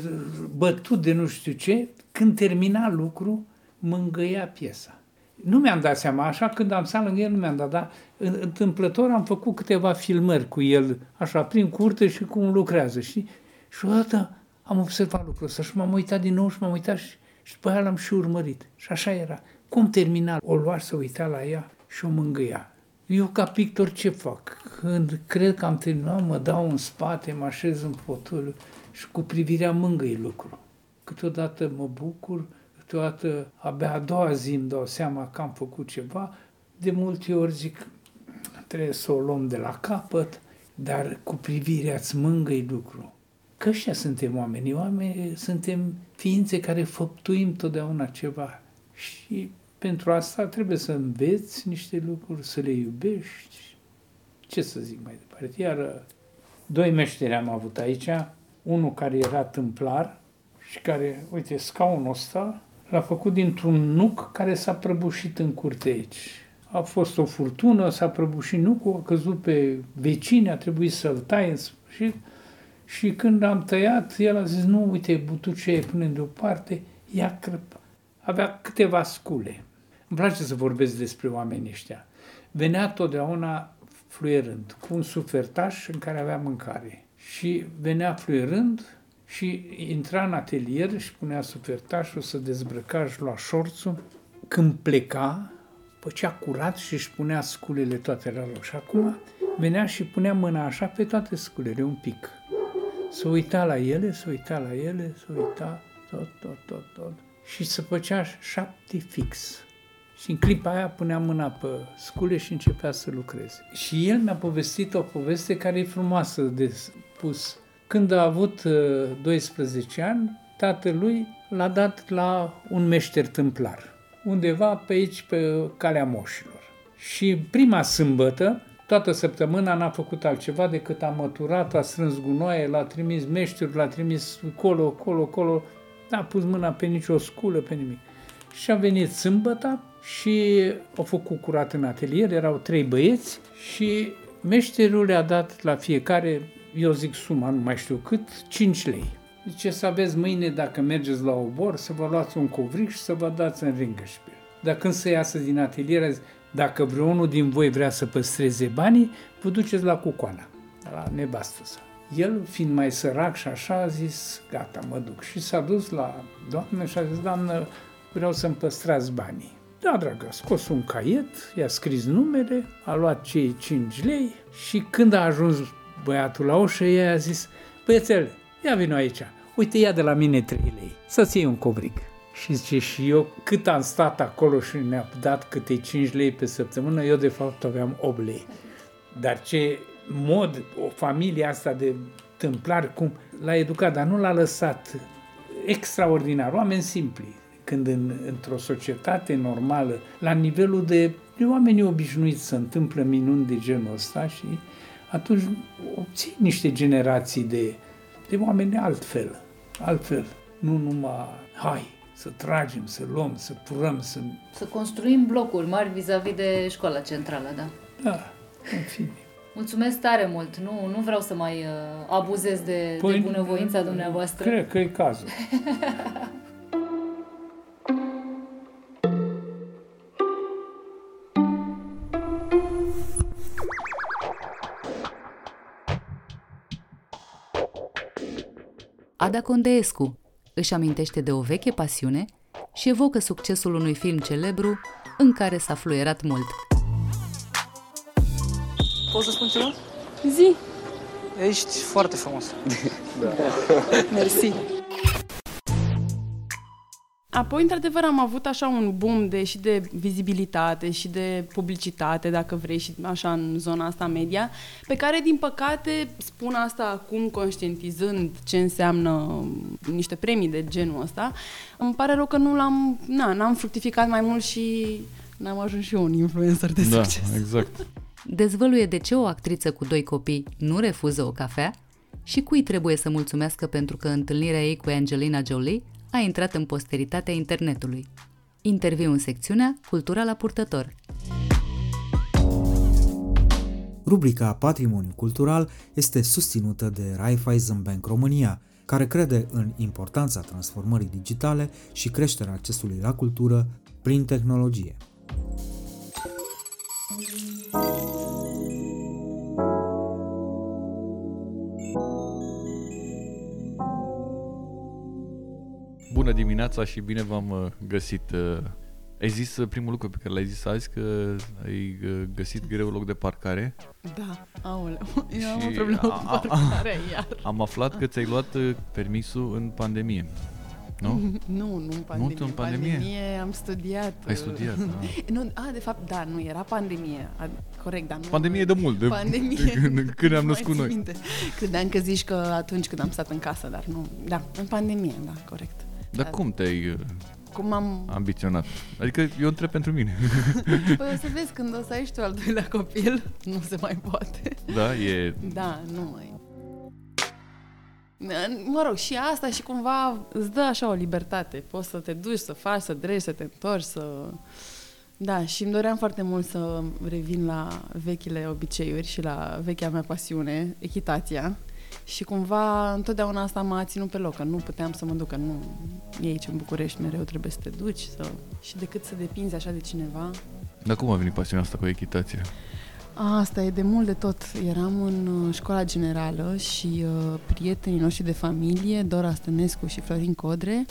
bătut de nu știu ce, când termina lucru, mângăia piesa. Nu mi-am dat seama, așa când am stat lângă el nu mi-am dat, dar întâmplător am făcut câteva filmări cu el, așa, prin curte și cum lucrează, știi? Și odată am observat lucrul ăsta și m-am uitat din nou și m-am uitat și, și după aia l-am și urmărit. Și așa era. Cum termina? O lua să uita la ea și o mângâia. Eu ca pictor ce fac? Când cred că am terminat, mă dau în spate, mă așez în fotoliu și cu privirea mângâi lucru. Câteodată mă bucur, câteodată abia a doua zi îmi dau seama că am făcut ceva, de multe ori zic, trebuie să o luăm de la capăt, dar cu privirea îți mângâi lucru. Că ăștia suntem oameni, oameni suntem ființe care făptuim totdeauna ceva. Și pentru asta trebuie să înveți niște lucruri, să le iubești. Ce să zic mai departe? Iar doi meșteri am avut aici, unul care era tâmplar și care, uite, scaunul ăsta l-a făcut dintr-un nuc care s-a prăbușit în curte aici. A fost o furtună, s-a prăbușit nucul, a căzut pe vecini, a trebuit să-l taie în sfârșit și când am tăiat, el a zis, nu, uite, butucea punem deoparte, ia crăp. Avea câteva scule. Îmi place să vorbesc despre oamenii ăștia. Venea totdeauna fluierând, cu un sufertaș în care avea mâncare. Și venea fluierând și intra în atelier și punea sufertașul să dezbrăca, și lua șorțul. Când pleca, făcea curat și își punea sculele toate la loc. Și acum venea și punea mâna așa pe toate sculele, un pic. Să uita la ele, să uita la ele, să uita tot, tot, tot, tot. Și să făcea șapte fix. Și în clipa aia punea mâna pe scule și începea să lucreze. Și el mi-a povestit o poveste care e frumoasă de spus. Când a avut 12 uh, ani, tatălui l-a dat la un meșter tâmplar, undeva pe aici, pe calea moșilor. Și prima sâmbătă, toată săptămâna n-a făcut altceva decât a măturat, a strâns gunoaie, l-a trimis meșterul, l-a trimis colo, colo, colo, n-a pus mâna pe nicio sculă, pe nimic. Și a venit sâmbătă și au făcut curat în atelier, erau trei băieți și meșterul le-a dat la fiecare, eu zic suma, nu mai știu cât, 5 lei. Zice să aveți mâine, dacă mergeți la obor, să vă luați un covric și să vă dați în ringășpil. Dar când să iasă din atelier, dacă vreunul din voi vrea să păstreze banii, vă duceți la cucoana, la nevastă sa. El, fiind mai sărac și așa, a zis, gata, mă duc. Și s-a dus la doamnă și a zis, doamnă, vreau să-mi păstrați banii. Da, dragă, a scos un caiet, i-a scris numele, a luat cei 5 lei și când a ajuns băiatul la ușă, ea a zis, băiețel, ia vină aici, uite, ia de la mine 3 lei, să-ți iei un covric. Și zice, și eu cât am stat acolo și ne-a dat câte 5 lei pe săptămână, eu de fapt aveam 8 lei. Dar ce mod, o familie asta de tâmplar, cum l-a educat, dar nu l-a lăsat extraordinar, oameni simpli, când în, într-o societate normală, la nivelul de, de oameni obișnuiți să întâmplă minuni de genul ăsta și atunci obții niște generații de, de oameni altfel, altfel, nu numai hai, să tragem, să luăm, să purăm, să... Să construim blocuri mari vis-a-vis de școala centrală, da? Da, în fine. Mulțumesc tare mult. Nu, nu vreau să mai uh, abuzez de, păi, de bunăvoința dumneavoastră. Cred că e cazul. Ada Condeescu își amintește de o veche pasiune și evocă succesul unui film celebru în care s-a fluierat mult. Poți să spun ceva? Zi! Ești foarte frumos. da. Mersi. Apoi, într-adevăr, am avut așa un boom de, și de vizibilitate și de publicitate, dacă vrei, și așa în zona asta media, pe care, din păcate, spun asta acum conștientizând ce înseamnă niște premii de genul ăsta, îmi pare rău că nu l-am, na, n-am fructificat mai mult și n-am ajuns și eu un influencer de da, succes. exact. Dezvăluie de ce o actriță cu doi copii nu refuză o cafea și cui trebuie să mulțumească pentru că întâlnirea ei cu Angelina Jolie a intrat în posteritatea internetului. Interviu în secțiunea Cultura la purtător. Rubrica Patrimoniu Cultural este susținută de Raiffeisen Bank România, care crede în importanța transformării digitale și creșterea accesului la cultură prin tehnologie. Bună dimineața și bine v-am uh, găsit. Uh, ai zis uh, primul lucru pe care l-ai zis azi că ai găsit greu loc de parcare. Da, aoleu, eu am o problemă cu parcare iar. Am aflat că ți-ai luat permisul în pandemie. Nu? Nu, nu în pandemie. Nu în pandemie? pandemie am studiat. Ai studiat, da. nu, a, de fapt, da, nu, era pandemie. A, corect, dar nu... Pandemie de mult, de pandemie. când, când am născut noi. Minte. Credeam că zici că atunci când am stat în casă, dar nu. Da, în pandemie, da, corect. Dar da. cum te-ai uh, cum am... ambiționat? Adică eu întreb pentru mine. Păi o să vezi când o să ai și tu al doilea copil, nu se mai poate. Da, e... Da, nu mai... Mă rog, și asta și cumva îți dă așa o libertate. Poți să te duci, să faci, să dregi, să te întorci, să... Da, și îmi doream foarte mult să revin la vechile obiceiuri și la vechea mea pasiune, echitația. Și cumva întotdeauna asta m-a ținut pe loc, că nu puteam să mă duc, că nu e aici în București, mereu trebuie să te duci să... și decât să depinzi așa de cineva. Dar cum a venit pasiunea asta cu echitația? Asta e de mult de tot. Eram în uh, școala generală și uh, prietenii noștri de familie, Dora Stănescu și Florin Codre,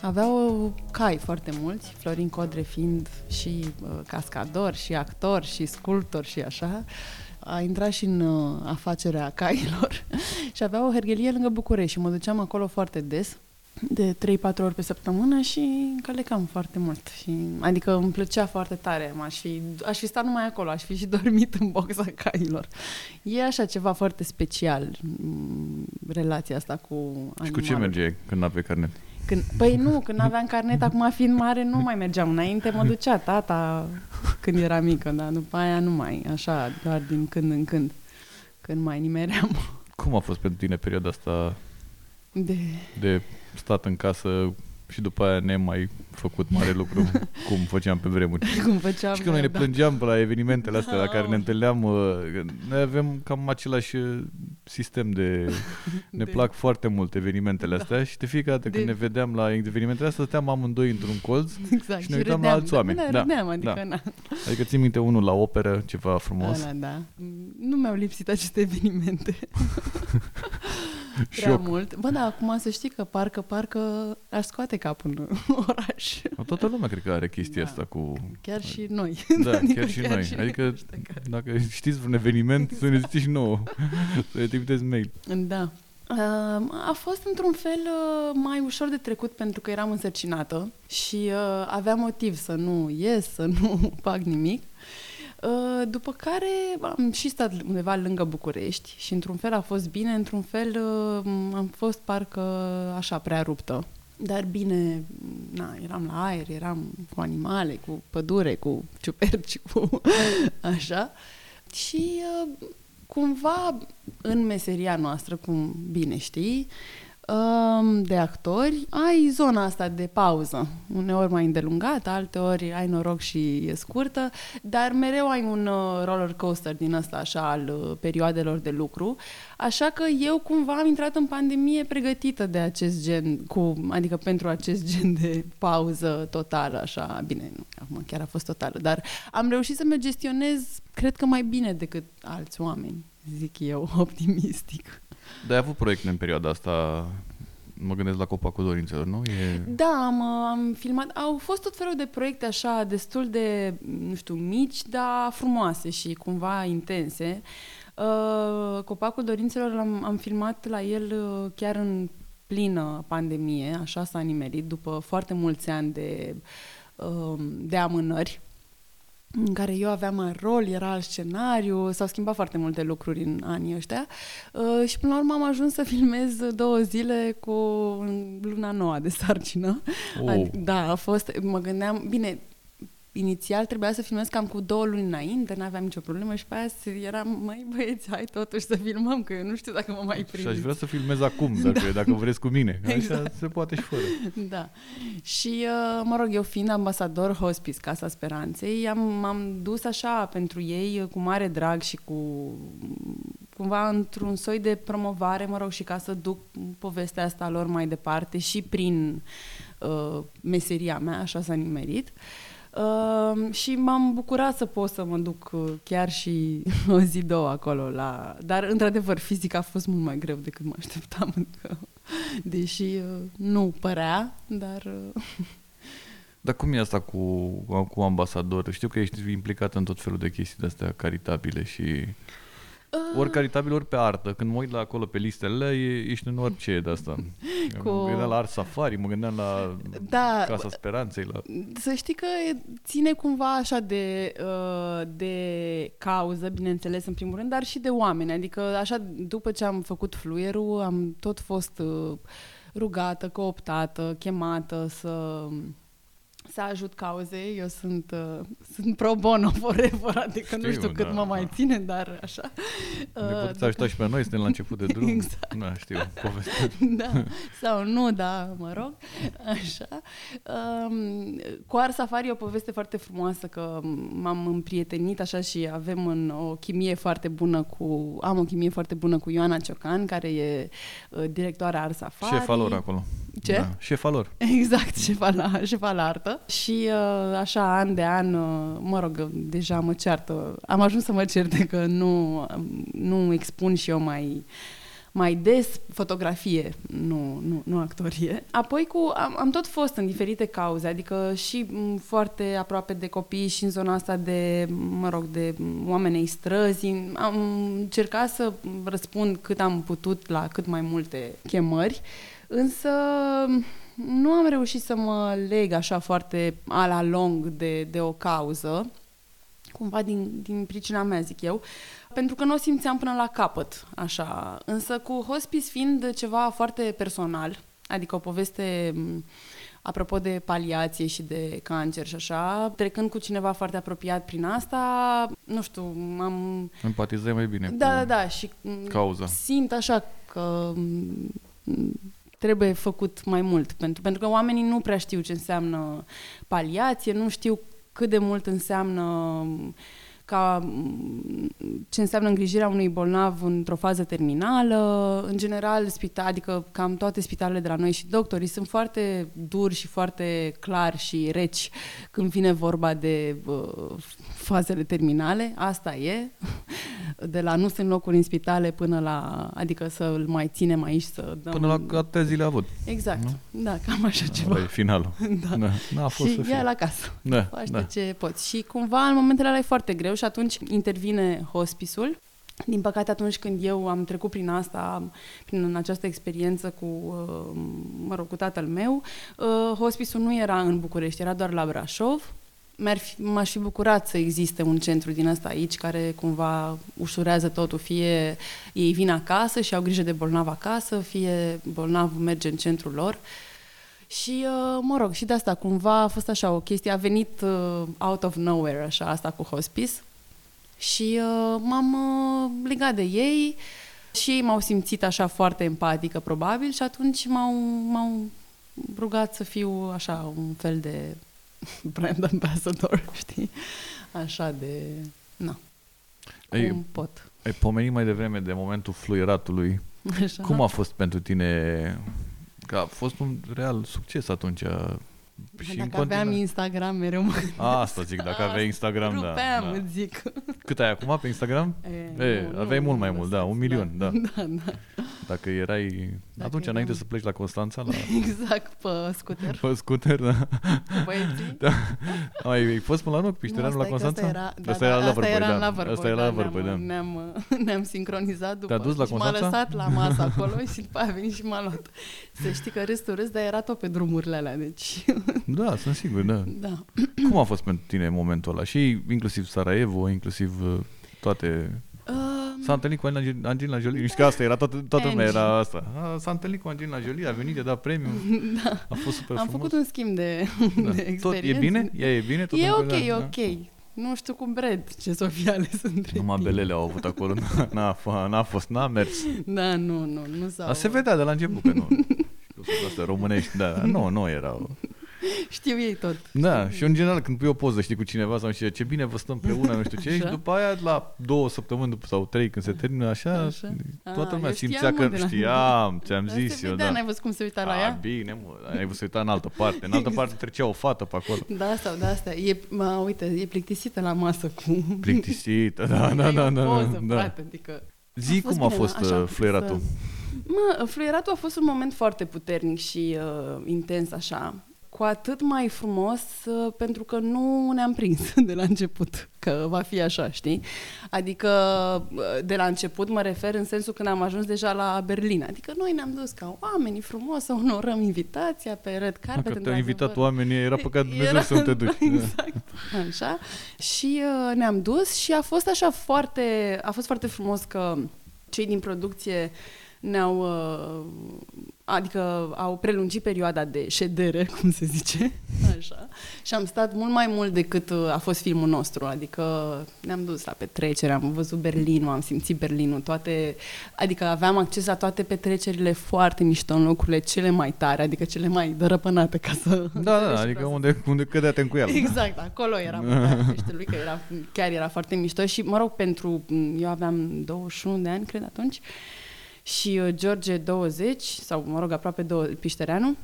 aveau cai foarte mulți, Florin Codre fiind și uh, cascador, și actor, și sculptor și așa. A intrat și în uh, afacerea cailor și avea o herghelie lângă București și mă duceam acolo foarte des de 3-4 ori pe săptămână și încălecam foarte mult. Și, adică îmi plăcea foarte tare. M-aș fi, aș fi stat numai acolo, aș fi și dormit în boxa cailor. E așa ceva foarte special, m, relația asta cu animalul. Și cu ce mergeai când n-aveai carnet? Când, păi nu, când aveam carnet, acum fiind mare, nu mai mergeam. Înainte mă ducea tata când era mică, dar după aia nu mai, așa, doar din când în când, când mai nimeream. Cum a fost pentru tine perioada asta De... de stat în casă și după aia ne mai făcut mare lucru cum făceam pe vremuri. Cum făceam Și că noi ne da. plângeam pe la evenimentele astea la care ne Aoleu. întâlneam, uh, noi avem cam același uh, sistem de... Ne De- plac foarte mult evenimentele astea și de fiecare dată când De- ne vedeam la evenimentele astea, stăteam amândoi într-un colț Exact. și ne uitam la alți oameni. Da, Da, râdeam, adică da. na. Adică țin minte unul la operă, ceva frumos. Ăla, da. Nu mi-au lipsit aceste evenimente. Prea Șoc. mult. Bă, da, acum să știi că parcă, parcă aș scoate capul în oraș. Toată lumea cred că are chestia Da. asta cu... Chiar și noi. Da, Adică chiar și noi. și Adică ăștia care- dacă știți vreun eveniment, să ne ziceți și nouă. Să ne trimiteți mail. Da. Uh, A fost într-un fel uh, mai ușor de trecut pentru că eram însărcinată și uh, aveam motiv să nu ies, să nu fac nimic. Uh, După care am și stat undeva lângă București și într-un fel a fost bine, într-un fel uh, am fost parcă așa prea ruptă. Dar bine, na, eram la aer, eram cu animale, cu pădure, cu ciuperci, cu așa. Și uh, cumva în meseria noastră, cum bine știi, um, de actori, ai zona asta de pauză. Uneori mai îndelungată, alteori ai noroc și e scurtă, dar mereu ai un uh, roller coaster din ăsta așa al uh, perioadelor de lucru. Așa că eu cumva am intrat în pandemie pregătită de acest gen, cu, adică pentru acest gen de pauză totală, așa, bine, nu, acum chiar a fost totală, dar am reușit să mă gestionez, cred că mai bine decât alți oameni, zic eu, optimistic. Dar ai avut proiecte în perioada asta, mă gândesc la Copacul Dorințelor, nu? E... Da, am, am filmat. Au fost tot felul de proiecte așa, destul de, nu știu, mici, dar frumoase și cumva intense. Uh, Copacul Dorințelor l-am, am filmat la el uh, chiar în plină pandemie, așa s-a nimerit, după foarte mulți ani de, uh, de amânări în care eu aveam un rol, era alt scenariu, s-au schimbat foarte multe lucruri în anii ăștia uh, și până la urmă am ajuns să filmez două zile cu luna noua de sarcină. Oh. Adică, da, a fost, mă gândeam, bine, inițial trebuia să filmez cam cu două luni înainte, n-aveam nicio problemă și pe aia se- eram, mai băieți, hai totuși să filmăm, că eu nu știu dacă mă mai Și aș prindeți. vrea să filmez acum, dacă, dacă vreți cu mine. Așa Exact. se poate și fără. Da. Și, uh, mă rog, eu fiind ambasador hospice Casa Speranței, am, m-am dus așa pentru ei uh, cu mare drag și cu cumva într-un soi de promovare, mă rog, și ca să duc povestea asta lor mai departe și prin uh, meseria mea, așa s-a nimerit. Uh, și m-am bucurat să pot să mă duc uh, chiar și o zi, două acolo. La... Dar, într-adevăr, fizic a fost mult mai greu decât mă așteptam. Adică, deși uh, nu părea, dar... Uh, Dar cum e asta cu, cu ambasador? Știu că ești implicat în tot felul de chestii de astea caritabile și... uh, Ori caritabil, ori pe artă. Când mă uit la acolo pe listele, e, ești în orice de asta. Cu- Mă gândeam la Art Safari, mă gândeam la Da, Casa Speranței. La... Să știi că ține cumva așa de, uh, de cauză, bineînțeles, în primul rând, dar și de oameni. Adică, așa, după ce am făcut fluierul, am tot fost uh, rugată, cooptată, chemată să să ajut cauze. Eu sunt, uh, sunt pro bono forever, adică nu Știu, știu cât da, mă mai da. ține, dar așa. Ne Uh, puteți ajuta și pe noi, suntem la început de drum. Exact. Da, știu, poveste. da, sau nu, da, mă rog, așa. Um, cu Ar Safari e o poveste foarte frumoasă că m-am împrietenit așa și avem în o chimie foarte bună cu, am o chimie foarte bună cu Ioana Ciocan, care e uh, directoarea Ar Safari. Șefa lor acolo. Ce? Da, șefa lor. Exact, șefa la, șefa la artă. Și uh, așa, an de an, uh, mă rog, deja mă ceartă. Am ajuns să mă certe că nu, nu expun și eu mai mai des fotografie, nu, nu, nu actorie. Apoi cu, am, am tot fost în diferite cauze, adică și m, foarte aproape de copii și în zona asta de, mă rog, de oameni ai străzi. Am încercat să răspund cât am putut la cât mai multe chemări, însă nu am reușit să mă leg așa foarte a la lung de, de o cauză, cumva din, din pricina mea, zic eu. Uh, pentru că nu o simțeam până la capăt, așa. Însă cu hospice fiind ceva foarte personal, adică o poveste apropo de paliație și de cancer și așa, trecând cu cineva foarte apropiat prin asta, nu știu, am... Empatizai mai bine Da, da, da, și cauza. simt așa că trebuie făcut mai mult, pentru, pentru că oamenii nu prea știu ce înseamnă paliație, nu știu cât de mult înseamnă uh, ca mm, ce înseamnă îngrijirea unui bolnav într-o fază terminală. În general, spital, adică cam toate spitalele de la noi și doctorii sunt foarte duri și foarte clari și reci când vine vorba de uh, fazele terminale. Asta e. De la nu sunt locuri în spitale până la, adică să îl mai ținem aici să dăm... Până la atâtea zile avut. Exact. Nu? Da, cam așa ceva. E finalul. da. da. N-a fost și să fie. ia la casă. Da, Faci da. ce poți. Și cumva în momentele alea e foarte greu și atunci intervine hospisul. Din păcate, atunci când eu am trecut prin asta, prin această experiență cu, uh, mă rog, cu tatăl meu, uh, hospisul nu era în București, era doar la Brașov. M-ar fi, m-aș fi bucurat să existe un centru din ăsta aici care cumva ușurează totul, fie ei vin acasă și au grijă de bolnav acasă, fie bolnavul merge în centrul lor. Și, uh, mă rog, și de asta cumva a fost așa o chestie, a venit uh, out of nowhere, așa, asta cu hospice. Și uh, m-am uh, legat de ei și ei m-au simțit așa foarte empatică, probabil, și atunci m-au, m-au rugat să fiu așa un fel de brand ambassador, știi? Așa de... Na. Ei, cum pot. Ai pomenit mai devreme de momentul fluieratului. Așa. Cum a fost pentru tine? Că a fost un real succes atunci. Și dacă aveam Instagram mereu mă A, asta zic, dacă aveai Instagram, da. Rupeam, da. zic. Cât ai acum pe Instagram? E, e nu, aveai nu, mult mai nu mult, da, un lăsați, milion, da. Da, da. Dacă erai... Dacă atunci, eram- înainte să pleci la Constanța, la Exact, pe scooter, pe scooter, da. cu băieții. da. Ai, ai fost până la urmă cu pișteranul Nu, la stai că Constanța? Asta era, da, Asta da, era la asta Vârboi, era da. în la Vârboi, Asta era la da, Vârboi, da. ne-am, ne-am, ne-am sincronizat după. Te-a dus la și m-a Constanța? lăsat la masă acolo și după aia a venit și m-a luat. Să știi că râsul râs, dar era tot pe drumurile alea, deci... Da, sunt sigur, da. Da. Cum a fost pentru tine momentul ăla? Și inclusiv Sarajevo, inclusiv uh, toate... Uh, S-a întâlnit cu Ange- Angelina Jolie. Știi că asta era, toată, toată lumea Angie. era asta. A, s-a întâlnit cu Angelina Jolie, a venit, i-a dat premiu. da. A fost super Am frumos. făcut un schimb de, da. de Tot e experiențe. bine? Ea e bine? Tot E încă, ok, da, e da. ok. Nu știu cum Brad, ce s-o fi ales între Numai timp. belele au avut acolo. N-a, n-a, f- n-a fost, n-a mers. Da, nu, nu, nu s-au... A, se vedea de la început că nu. Știu, Asta românești, da. Nu, nu erau. Știu ei tot. Da, și în general când pui o poză, știi, cu cineva sau știi, ce bine vă stăm împreună, nu știu ce, și Așa. după aia la două săptămâni după, sau trei când se termină așa, Așa. toată A, lumea eu simțea știam, mă, că de la- știam, ți-am Dar zis se eu, vedea, da. n-ai văzut cum se uita la A, ea? bine, mă, ai văzut uita în altă parte. În altă parte trecea o fată pe acolo. Da, sau da, asta. E, mă, uite, e plictisită la masă cu... Plictisită, da, da, E da, o da, poză, da. frate, adică... Zi fost cum a bine, fost așa, uh, fluieratul. Mă, fluieratul a fost un moment foarte puternic și uh, intens așa. Cu atât mai frumos uh, pentru că nu ne-am prins de la început că va fi așa, știi? Adică uh, de la început mă refer în sensul când am ajuns deja la Berlin. Adică noi ne-am dus ca oamenii frumos să onorăm invitația pe red carpet. Dacă te-au invitat într-adevăr. oamenii, era păcat Dumnezeu Era- să nu te duci. Da. Exact. Așa. Și uh, ne-am dus și a fost așa foarte, a fost foarte frumos că cei din producție ne-au, uh, adică au prelungit perioada de ședere, cum se zice, așa, și am stat mult mai mult decât uh, a fost filmul nostru, adică ne-am dus la petrecere, am văzut Berlinul, am simțit Berlinul, toate, adică aveam acces la toate petrecerile foarte mișto în locurile cele mai tare, adică cele mai dărăpânate, ca să... Da, înțelegi da, ce adică vreau să unde, unde cădea te cu el. Exact, acolo era mâncarea peștelui, că era, chiar era foarte mișto. Și, mă rog, pentru, eu aveam 21 de ani, cred, atunci, și uh, George 20, sau mă rog, aproape 2, Piștereanu.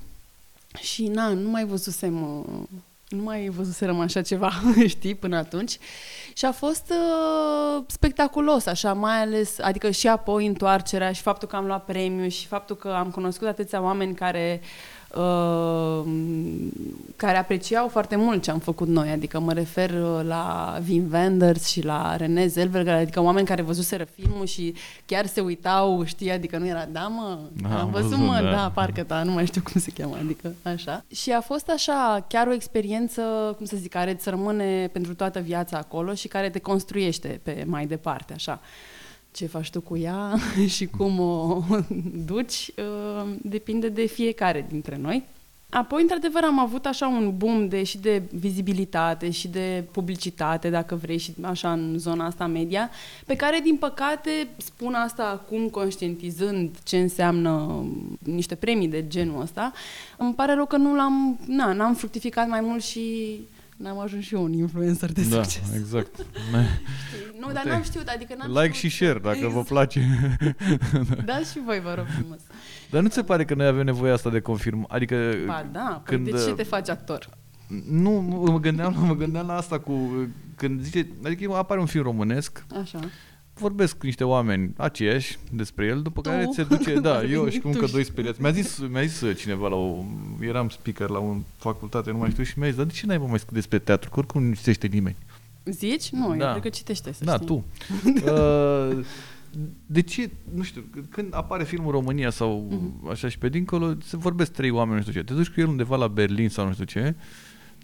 Și na, nu mai văzusem, uh, nu mai văzuserăm așa ceva, știi, până atunci. Și a fost uh, spectaculos, așa, mai ales, adică și apoi întoarcerea și faptul că am luat premiu și faptul că am cunoscut atâția oameni care uh, care apreciau foarte mult ce am făcut noi, adică mă refer uh, la Wim Wenders și la René Zellweger, adică oameni care văzuseră filmul și chiar se uitau, știi, adică nu era, da mă, Da, am am văzut, văzut, mă, da. da, parcă da, nu mai știu cum se cheamă, adică așa. Și a fost așa, chiar o experiență, cum să zic, care îți rămâne pentru toată viața acolo și care te construiește pe mai departe, așa. Ce faci tu cu ea și cum o duci, uh, depinde de fiecare dintre noi. Apoi, într-adevăr, am avut așa un boom de, și de vizibilitate și de publicitate, dacă vrei, și așa în zona asta media, pe care, din păcate, spun asta acum conștientizând ce înseamnă niște premii de genul ăsta, îmi pare rău că nu l-am, na, n-am fructificat mai mult și n-am ajuns și eu un influencer de Da, succes. exact. Nu, dar n-am știut, adică n-am Like știut. și share dacă vă place. Da, și voi, vă rog frumos. Dar nu ți se pare că noi avem nevoie asta de confirm? Adică Ba da, păi când, de ce uh, te faci actor? Nu, mă gândeam, mă gândeam la asta cu când zice, adică apare un film românesc, Așa. Vorbesc cu niște oameni aceiași despre el, după Tu? care se duce, da, Ar eu veni și cu tu încă și- doi speriați. Mi-a zis, mi-a zis cineva la o, eram speaker la o facultate, nu mai știu, și mi-a zis, dar de ce n-ai mai scris despre teatru? Că oricum nu citește nimeni. Zici? Nu, Da. eu cred că citește, să Da, știi. tu. Uh, de ce, nu știu, când apare filmul România sau Mhm. așa și pe dincolo, se vorbesc trei oameni, nu știu ce. Te duci cu el undeva la Berlin sau nu știu ce,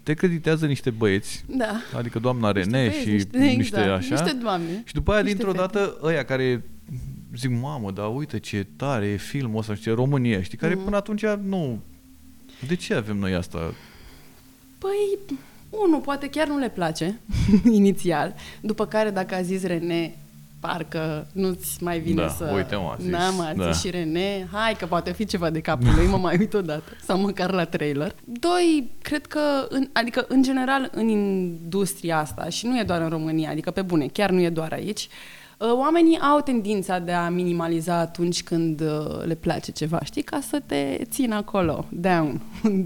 te creditează niște băieți, Da. adică doamna Niște Rene băieți, și niște, niște, exact, așa. Niște doamne. Și după aia, niște dintr-o fete. dată, ăia care zic, mamă, dar uite ce tare e filmul ăsta, știi, România, știi, care Mhm. până atunci nu... De ce avem noi asta? Păi, unul, poate chiar nu le place, inițial. După care, dacă a zis Rene, parcă nu-ți mai vine Da, să... uite, mă, a zis, Da, mă, a zis da. și Rene, hai că poate fi ceva de capul lui, mă mai uit odată. Sau măcar la trailer. Doi, cred că, în, adică, în general, în industria asta, și nu e doar în România, adică pe bune, chiar nu e doar aici, uh, Oamenii au tendința de a minimaliza atunci când uh, le place ceva, știi, ca să te țină acolo, down, down,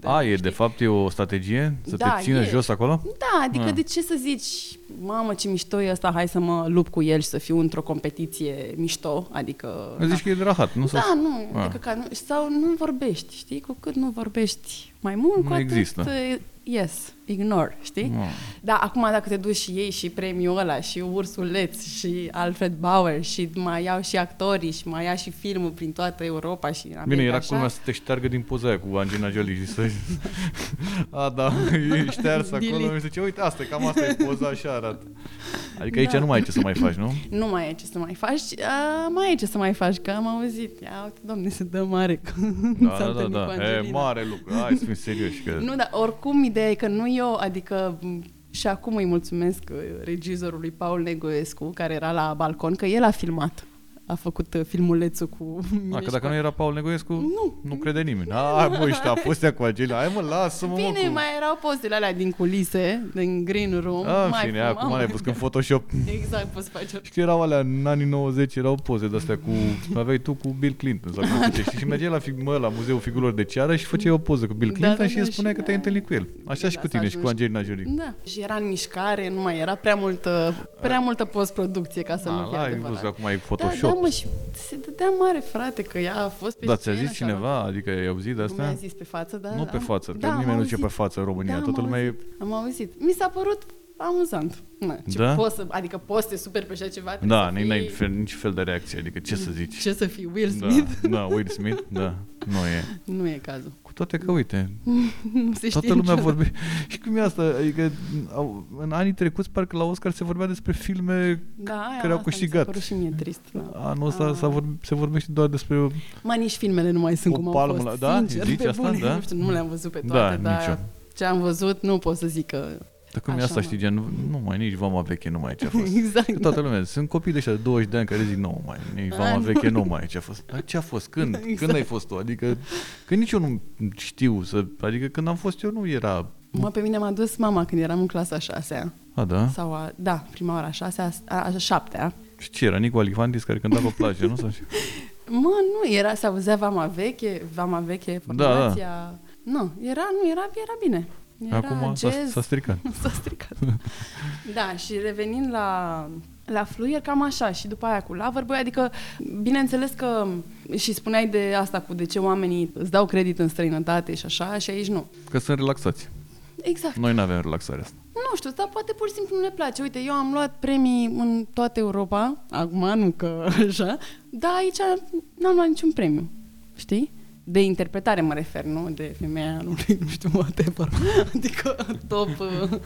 down A, e de fapt e o strategie? Să Da, te țină e. jos acolo? da, adică Ah. de ce să zici, mamă ce mișto e ăsta, hai să mă lupt cu el și să fiu într-o competiție mișto, adică... Zici na. că e de rahat, nu? Da, nu, Ah. adică ca nu, sau nu vorbești, știi, cu cât nu vorbești mai mult, Nu cu atât, există. uh, yes, ignore, știi? Ah. Da, acum dacă te duci și ei și premiul ăla și Ursuleț și Alfred Bauer și mai iau și actorii și mai ia și filmul prin toată Europa și în America, Bine, era așa. culmea să te șteargă din poza aia cu Angelina Jolie și să... A, da, e ștears acolo Delete. și zice, uite, asta, e, cam asta e poza, așa arată. Adică aici Da. nu mai ai ce să mai faci, nu? Nu mai e ce să mai faci, a, mai e ce să mai faci, că am auzit. Ia uite, domne, se dă mare că Da, s-a da, da, întâlnit cu da. E Angelina. mare lucru. Hai să fim serioși. Că... Nu, dar oricum ideea e că nu eu, adică m, și acum îi mulțumesc uh, regizorului Paul Negoescu, care era la balcon, că el a filmat. A făcut uh, filmulețul cu A, că Mișco. dacă nu era Paul Negoescu, Nu. nu crede nimeni. Hai mă, ăștia, a fost ea cu Angelina. Hai mă, lasă-mă, mă, Bine, cu... mai erau pozele alea din culise, din green room. A, în mai fine, fumam, acum le-ai pus în Photoshop. Exact, poți face Și că erau alea în anii 90, erau poze de-astea cu... Aveai tu cu Bill Clinton sau cum zice, știi? Și mergeai la, fig, mă, la Muzeul Figurilor de Ceară și făceai o poză cu Bill Da, Clinton da, și da, îți spuneai și că te-ai da. întâlnit cu el. Așa și Da, cu s-a tine și cu ajuns. Angelina Jolie. Da, și era în mișcare, nu mai era prea multă, prea multă postproducție ca să A, nu fie ai adevărat. văzut că acum ai Da, Photoshop. Da, mă, și se dădea mare, frate, că ea a fost pe Da, ți-a scenă zis și a luat- cineva? Adică ai auzit de Nu mi-a asta? zis pe față, dar... Nu pe am- față, că da, am nimeni nu zice auzit. pe față în România. Da, Toată am lumea e... auzit. Am auzit. Mi s-a părut amuzant. Na, ce Da? poți să, adică poți să te superi pe așa ceva, trebuie Da, să n-ai fii, fel, nici fel de reacție. Adică ce să zici? Ce să fii, Will Smith? Da, da, Will Smith, da, nu e. Nu e cazul. Cu toate că, uite, Nu se toată știe lumea niciodată. vorbe. Și cum e asta? Adică au- în anii trecuți, parcă la Oscar se vorbea despre filme Da, aia, care au asta mi s-a câștigat. părut și mie trist. Da. Anul ăsta Ah. s-a vorbi, se vorbește doar despre... o- Mă, nici filmele nu mai sunt O cum au palmă fost, la- da? sincer, Zici pe asta? bune. Da? Nu știu, nu le-am văzut pe Da, toate, nici dar eu. ce am văzut nu pot să zic că... Dar cum e Așa, asta, mă. știi, gen, nu mai, nici vama veche nu mai e ce a fost. Exact. Că toată lumea, sunt copii de ăștia de 20 de ani care zic, nu mai, nici vama A, nu. veche nu mai e ce a fost. Dar ce a fost? Când? Exact. Când ai fost tu? Adică, că nici eu nu știu să, adică când am fost eu nu era... Mă, pe mine m-a dus mama când eram în clasa a șasea. A, da? Sau a, da, prima oară a șasea, a, a șaptea. Și ce era? Nicu Alifantis care cânta pe plajă, nu? Sau ce? Mă, nu, era, se auzea vama veche, vama veche, Da, da. formația... Nu, era, nu, era, era bine. Era Acum s-a, jazz. s-a stricat. S-a stricat. da, și revenind la, la fluier, cam așa. Și după aia cu Loverboy, adică, bineînțeles că și spuneai de asta cu de ce oamenii îți dau credit în străinătate și așa, și aici nu. Că sunt relaxați. Exact. Noi nu avem relaxarea asta. Nu știu, dar poate pur și simplu nu le place. Uite, eu am luat premii în toată Europa, acum nu că așa, dar aici n-am luat niciun premiu, știi? De interpretare mă refer, nu? De femeia anului, nu știu, whatever. Adică top... uh,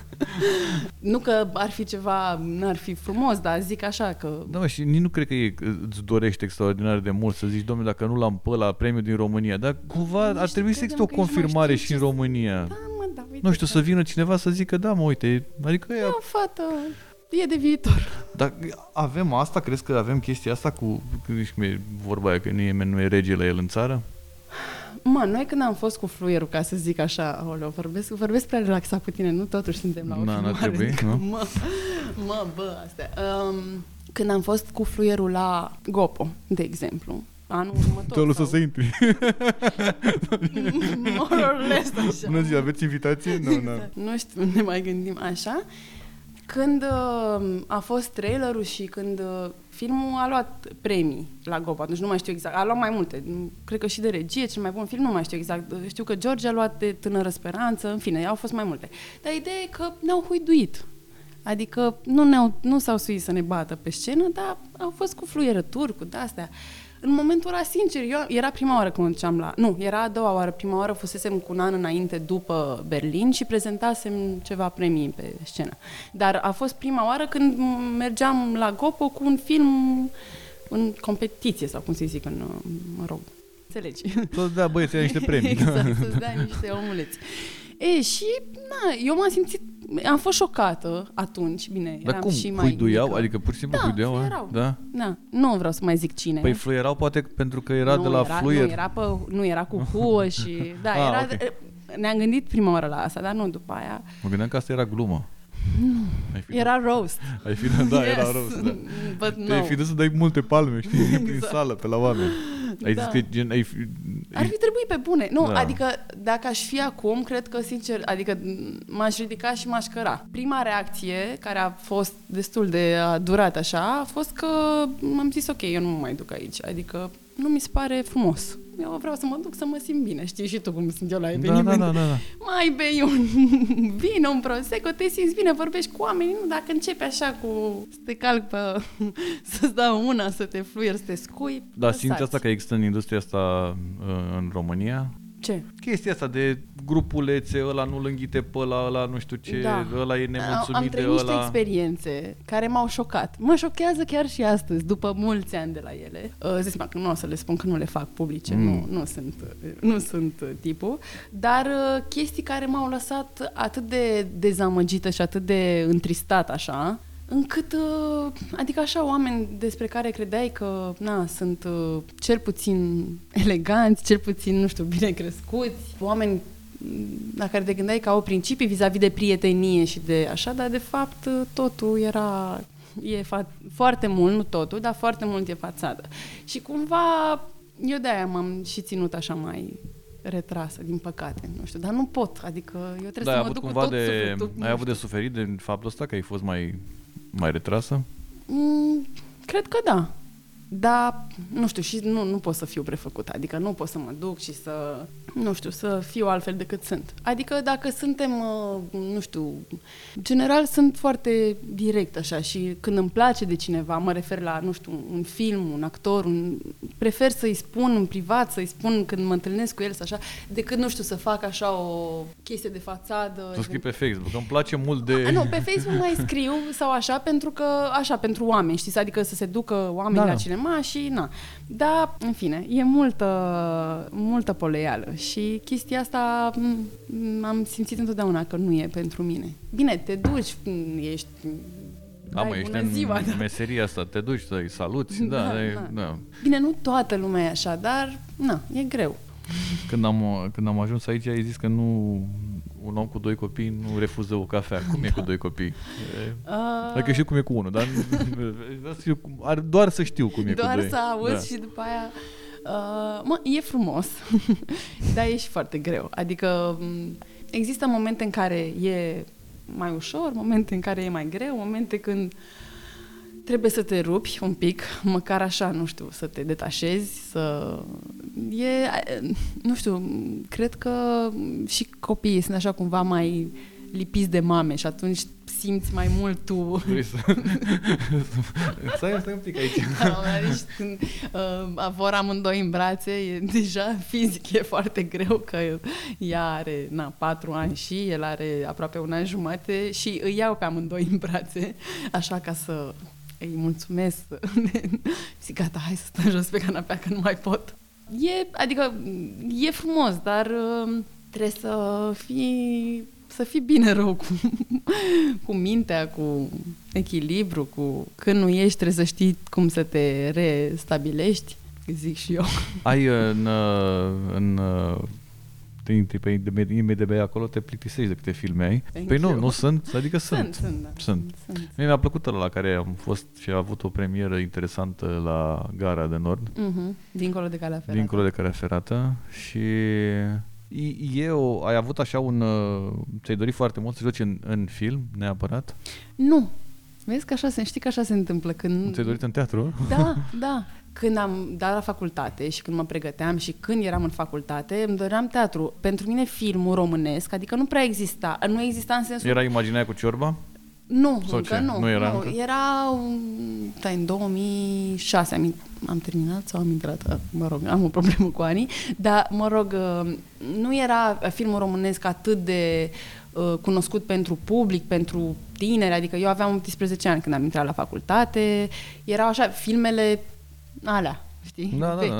Nu că ar fi ceva, n-ar fi frumos, dar zic așa că... Da, mă, și nici nu cred că e, îți dorești extraordinar de mult să zici, domnule, dacă nu l-am pe la premiul din România, dar cumva Nici ar trebui să credem existe o că nici mai confirmare știu și în ce- România. Da, mă, da, uite Nu știu, că- să vină cineva să zică, da, mă, uite, adică E e, o fată, e de viitor. Dar avem asta? Crezi că avem chestia asta cu, când ești cum e vorba aia, că nu e, nu e rege la el în țară? Mă, noi când am fost cu fluierul, ca să zic așa, aoleu, vorbesc, vorbesc prea relaxat cu tine, nu totuși suntem la o Na, n-ar filmare, trebui, adică, nu? Mă, mă, bă, astea. Um, când am fost cu fluierul la Gopo, de exemplu, anul următor. Te-au lăsat sau- să intri. More or less, așa. Bună ziua, aveți invitație? Nu, nu. Nu știu, ne mai gândim așa. Când uh, a fost trailerul și când uh, filmul a luat premii la Gopa, atunci nu mai știu exact, a luat mai multe, Nu- cred că și de regie, cel mai bun film, nu mai știu exact, știu că George a luat de Tânără Speranță, în fine, au fost mai multe. Dar ideea e că ne-au huiduit. Adică nu, ne-au, nu s-au suit să ne bată pe scenă, dar au fost cu fluierături, cu de-astea. În momentul ăla, sincer, eu era prima oară când duceam la... Nu, era a doua oară. Prima oară fusesem cu un an înainte după Berlin și prezentasem ceva premii pe scenă. Dar a fost prima oară când mergeam la Gopo cu un film în competiție, sau cum să zic, în, mă rog, înțelegi? Să-ți dea băieții ăia niște premii. exact, să-ți dai niște omuleți. E, și, na, eu m-am simțit, am fost șocată atunci, bine, Dar eram cum? și mai Huiduiau? mică. Adică pur și simplu Da, huiduiau? a? fluierau. Da? Da, nu vreau să mai zic cine. Păi fluierau poate pentru că era nu, de la era, fluier. Nu, era, pe, nu, era cu huă și... Da, Ah, era... ok. Ne-am gândit prima oară la asta, dar nu după aia. Mă gândeam că asta era glumă. Ai fi, Era roast. ai fi, da, era Yes, rost, da. But Te-ai no. fi dus să dai multe palme, știi, prin Exact. sală, pe la oameni. Ai Da. zis că gen, ai fi, Ar fi trebuit pe bune. Nu, Da. adică dacă aș fi acum, cred că, sincer, adică m-aș ridica și m-aș căra. Prima reacție, care a fost destul de a durat așa, a fost că am zis, ok, eu nu mă mai duc aici. Adică nu mi se pare frumos. Eu vreau să mă duc să mă simt bine. Știi și tu cum sunt eu la da, evenimente. da, da, da, da. Mai bei un vin, un prosecco, te simți bine, vorbești cu oamenii, nu dacă începi așa cu să te calc pe, să-ți dau una, să te fluier, să te scui. Da, simți lăsați. asta că există în industria asta uh, în România? Ce? Chestia asta de grupulețe, ăla nu-l înghite pe ăla, ăla nu știu ce, Da. ăla e Am, nemulțumit am de trăit niște ăla. experiențe care m-au șocat. Mă șochează chiar și astăzi, după mulți ani de la ele. Uh, Zic că nu o să le spun că nu le fac publice, Mm. nu, nu, sunt, uh, nu sunt uh, tipul, dar uh, chestii care m-au lăsat atât de dezamăgită și atât de întristat așa, încât, uh, adică așa, oameni despre care credeai că, na, sunt uh, cel puțin eleganți, cel puțin, nu știu, bine crescuți, oameni la care te gândeai că au principii vis-a-vis de prietenie și de așa, dar de fapt totul era e fa- foarte mult, nu totul, dar foarte mult e fațadă. Și cumva eu de-aia m-am și ținut așa mai retrasă, din păcate, nu știu, dar nu pot, adică eu trebuie Da, ai să mă avut duc cu cumva tot de, sufletul. nu ai avut de știu. suferit de faptul ăsta că ai fost mai, mai retrasă? Mm, cred că da. Dar, nu știu, și nu, nu pot să fiu prefăcută. Adică nu pot să mă duc și să, nu știu, să fiu altfel decât sunt. Adică dacă suntem, uh, nu știu, general sunt foarte direct așa și când îmi place de cineva, mă refer la, nu știu, un film, un actor, un, prefer să-i spun în privat, să-i spun când mă întâlnesc cu el, să așa, decât, nu știu, să fac așa o chestie de fațadă. Să scrii pe Facebook, că îmi place mult de... A, nu, pe Facebook mai scriu sau așa, pentru că, așa, pentru oameni, știți, adică să se ducă oameni Da. la cinema și, na. Dar, în fine, e multă, multă poleială și chestia asta m- am simțit întotdeauna că nu e pentru mine. Bine, te duci, m, ești... Da, dai mă, ești bună în ziua, da. meseria asta, te duci să-i saluți, da, Da, da, e, da. da. Bine, nu toată lumea e așa, dar, na, e greu. Când am, când am ajuns aici ai zis că nu un om cu doi copii nu refuză o cafea. Cum e cu doi copii? E, Uh, Adică știu cum e cu unul, dar vreau să știu cum- ar- doar să știu cum e cu doar doi. să auzi Da. și după aia... Uh, mă, e frumos, dar e și foarte greu. Adică m, există momente în care e mai ușor, momente în care e mai greu, momente când trebuie să te rupi un pic, măcar așa, nu știu, să te detașezi, să... E, nu știu, cred că și copiii sunt așa cumva mai lipiți de mame și atunci simți mai mult tu Vrei să... stai, stai un pic aici. Da, deci când uh, vor amândoi în brațe, e, deja fizic e foarte greu că ea are na, patru ani și el are aproape un an jumate și îi iau pe amândoi în brațe, așa ca să îi mulțumesc. Zic, gata, hai să stăm jos pe canapea că nu mai pot. E, adică, e frumos, dar uh, trebuie să fii să fii bine rău cu, cu mintea, cu echilibru, cu când nu ești trebuie să știi cum să te restabilești, zic și eu. Ai în, uh, în uh, te- te- pe IMDB acolo te plictisești de câte filme ai. Thank păi nu, you. nu sunt, adică sunt. Sunt, sunt, da. Sunt. sunt. Mie mi-a plăcut ăla la care am fost și a avut o premieră interesantă la Gara de Nord, Uh-huh. Dincolo de calea ferată. dincolo de care ferată și e- e o, ai avut așa un, uh, ți-ai dorit foarte mult să joci în, în film, neapărat? Nu. Vezi că așa se, știi că așa se întâmplă când... Nu ți-ai dorit în teatru? Da, da. Când am dat la facultate și când mă pregăteam și când eram în facultate, îmi doream teatru. Pentru mine filmul românesc, adică nu prea exista. Nu exista în sensul... Era imaginea cu ciorba? Nu, Sau încă ce? nu. Nu era încă? Era un, da, în 2006 am, am terminat sau am intrat, mă rog, am o problemă cu anii, dar, mă rog, uh, nu era filmul românesc atât de uh, cunoscut pentru public, pentru tineri, adică eu aveam 18 ani când am intrat la facultate, erau așa filmele alea, știi? Da, da, vechi.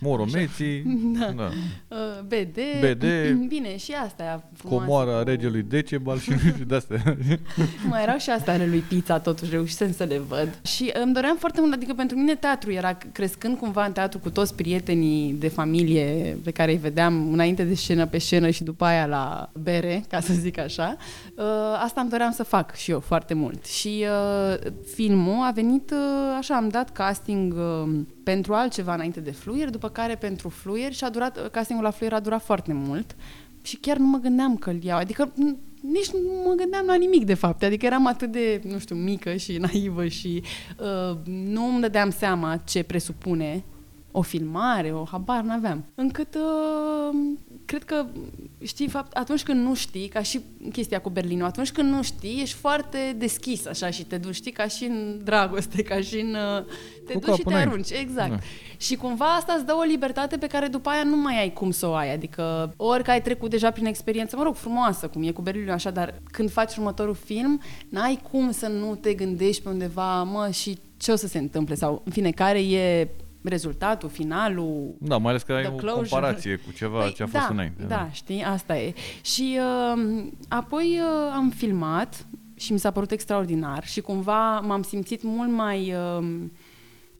Da, da. Moromeții, Da. da. Uh, BD. BD. Bine, și asta frumoase Comoara cu- regelui Decebal și, și de-astea. Mai erau și astea ale lui Pizza, totuși reușisem să le văd. Și îmi doream foarte mult, adică pentru mine teatru era crescând cumva în teatru cu toți prietenii de familie pe care îi vedeam înainte de scenă pe scenă și după aia la bere, ca să zic așa. Uh, Asta îmi doream să fac și eu foarte mult. Și uh, filmul a venit uh, așa, am dat casting uh, pentru altceva înainte de Fluier, după care pentru Fluier și a durat, castingul la Fluier a durat foarte mult și chiar nu mă gândeam că îl iau. Adică n- nici nu mă gândeam la nimic, de fapt. Adică eram atât de, nu știu, mică și naivă și uh, nu îmi dădeam seama ce presupune o filmare, o habar n-aveam. Încât uh, cred că, știi, fapt, atunci când nu știi, ca și chestia cu Berlinul, atunci când nu știi, ești foarte deschis așa și te duci, știi, ca și în dragoste, ca și în... Uh, te Cu duci și capul te înainte. arunci, exact. Da. Și cumva asta îți dă o libertate pe care după aia nu mai ai cum să o ai. Adică ori că ai trecut deja prin experiență, mă rog, frumoasă, cum e cu Berlinul așa, dar când faci următorul film, n-ai cum să nu te gândești pe undeva, mă, și ce o să se întâmple? Sau, în fine, care e rezultatul, finalul, Da, mai ales că ai The o closure. comparație cu ceva ce a fost da, înainte. Da, știi, asta e. Și uh, apoi uh, am filmat și mi s-a părut extraordinar și cumva m-am simțit mult mai, uh,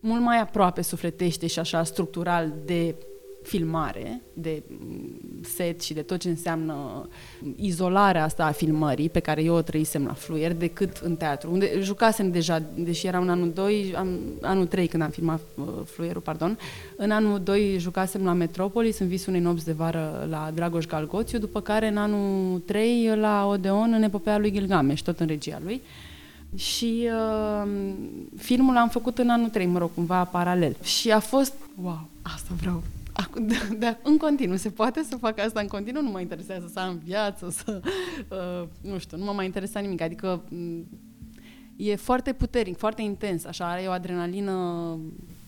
mult mai aproape sufletește și așa structural de filmare, de mm, set și de tot ce înseamnă izolarea asta a filmării pe care eu o trăisem la Fluier decât în teatru, unde jucasem deja, deși era în anul 2, am, anul 3 când am filmat uh, Fluierul, pardon, în anul 2 jucasem la Metropolis, în visul unei nopți de vară la Dragoș Galgoțiu, după care în anul 3 la Odeon în epopeea lui Gilgamesh, tot în regia lui. Și uh, filmul l-am făcut în anul 3, mă rog, cumva paralel. Și a fost, wow, asta vreau. Acum, de, de, în continuu, se poate să fac asta în continuu? Nu mă interesează să am viață, să, uh, nu știu, nu mă mai interesa nimic. Adică m, e foarte puternic, foarte intens, așa, are o adrenalină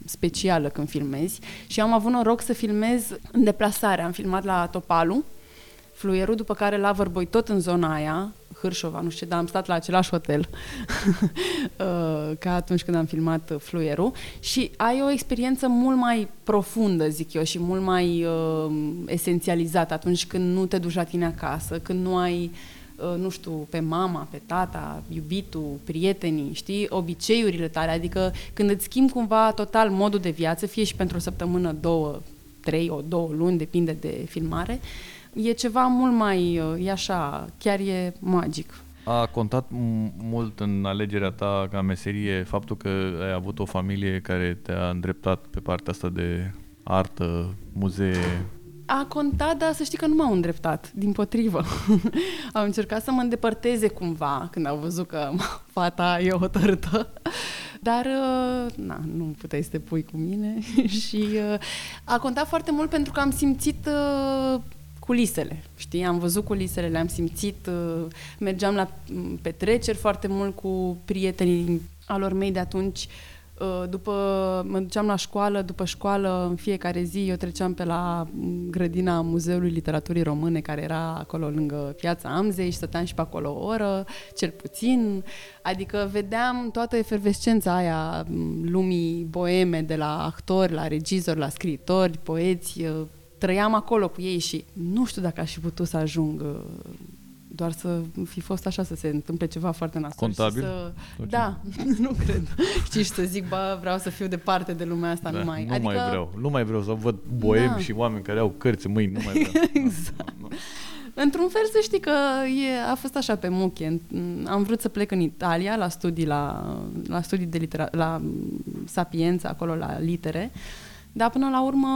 specială când filmezi și am avut noroc să filmez în deplasare. Am filmat la Topalu, Fluierul, după care la Vărboi, tot în zona aia, Hârșova, nu știu ce, dar am stat la același hotel uh, ca atunci când am filmat uh, Fluierul. Și ai o experiență mult mai profundă, zic eu, și mult mai uh, esențializată atunci când nu te duci la tine acasă, când nu ai uh, nu știu, pe mama, pe tata, iubitul, prietenii, știi, obiceiurile tale, adică când îți schimbi cumva total modul de viață, fie și pentru o săptămână, două, trei, o două luni, depinde de filmare, E ceva mult mai, uh, e așa, chiar e magic. A contat m- mult în alegerea ta ca meserie faptul că ai avut o familie care te-a îndreptat pe partea asta de artă, muzee. A contat, dar să știi că nu m-au îndreptat, din potrivă. au încercat să mă îndepărteze cumva când au văzut că fata e hotărâtă. Dar, uh, na, nu puteai să te pui cu mine și uh, a contat foarte mult pentru că am simțit uh, culisele, știi? Am văzut culisele, le-am simțit, mergeam la mm, petreceri foarte mult cu prietenii alor mei de atunci, Uh, după, mă duceam la școală, după școală, în fiecare zi, eu treceam pe la grădina Muzeului Literaturii Române, care era acolo lângă piața Amzei și stăteam și pe acolo o oră, cel puțin. Adică vedeam toată efervescența aia lumii boeme, de la actori, la regizori, la scriitori, poeți, uh, trăiam acolo cu ei și nu știu dacă aș fi putut să ajung uh, doar să fi fost așa, să se întâmple ceva foarte nasol. Contabil? Să... Da, nu cred. Știi, și să zic, bă, vreau să fiu departe de lumea asta, da, nu mai... Nu adică... mai vreau, nu mai vreau să văd boemi da. și oameni care au cărți în mâini, nu mai vreau. exact. Nu, nu. Într-un fel să știi că e, a fost așa pe muche. Am vrut să plec în Italia la studii, la, la studii de litera, la Sapienza, acolo la litere, dar până la urmă,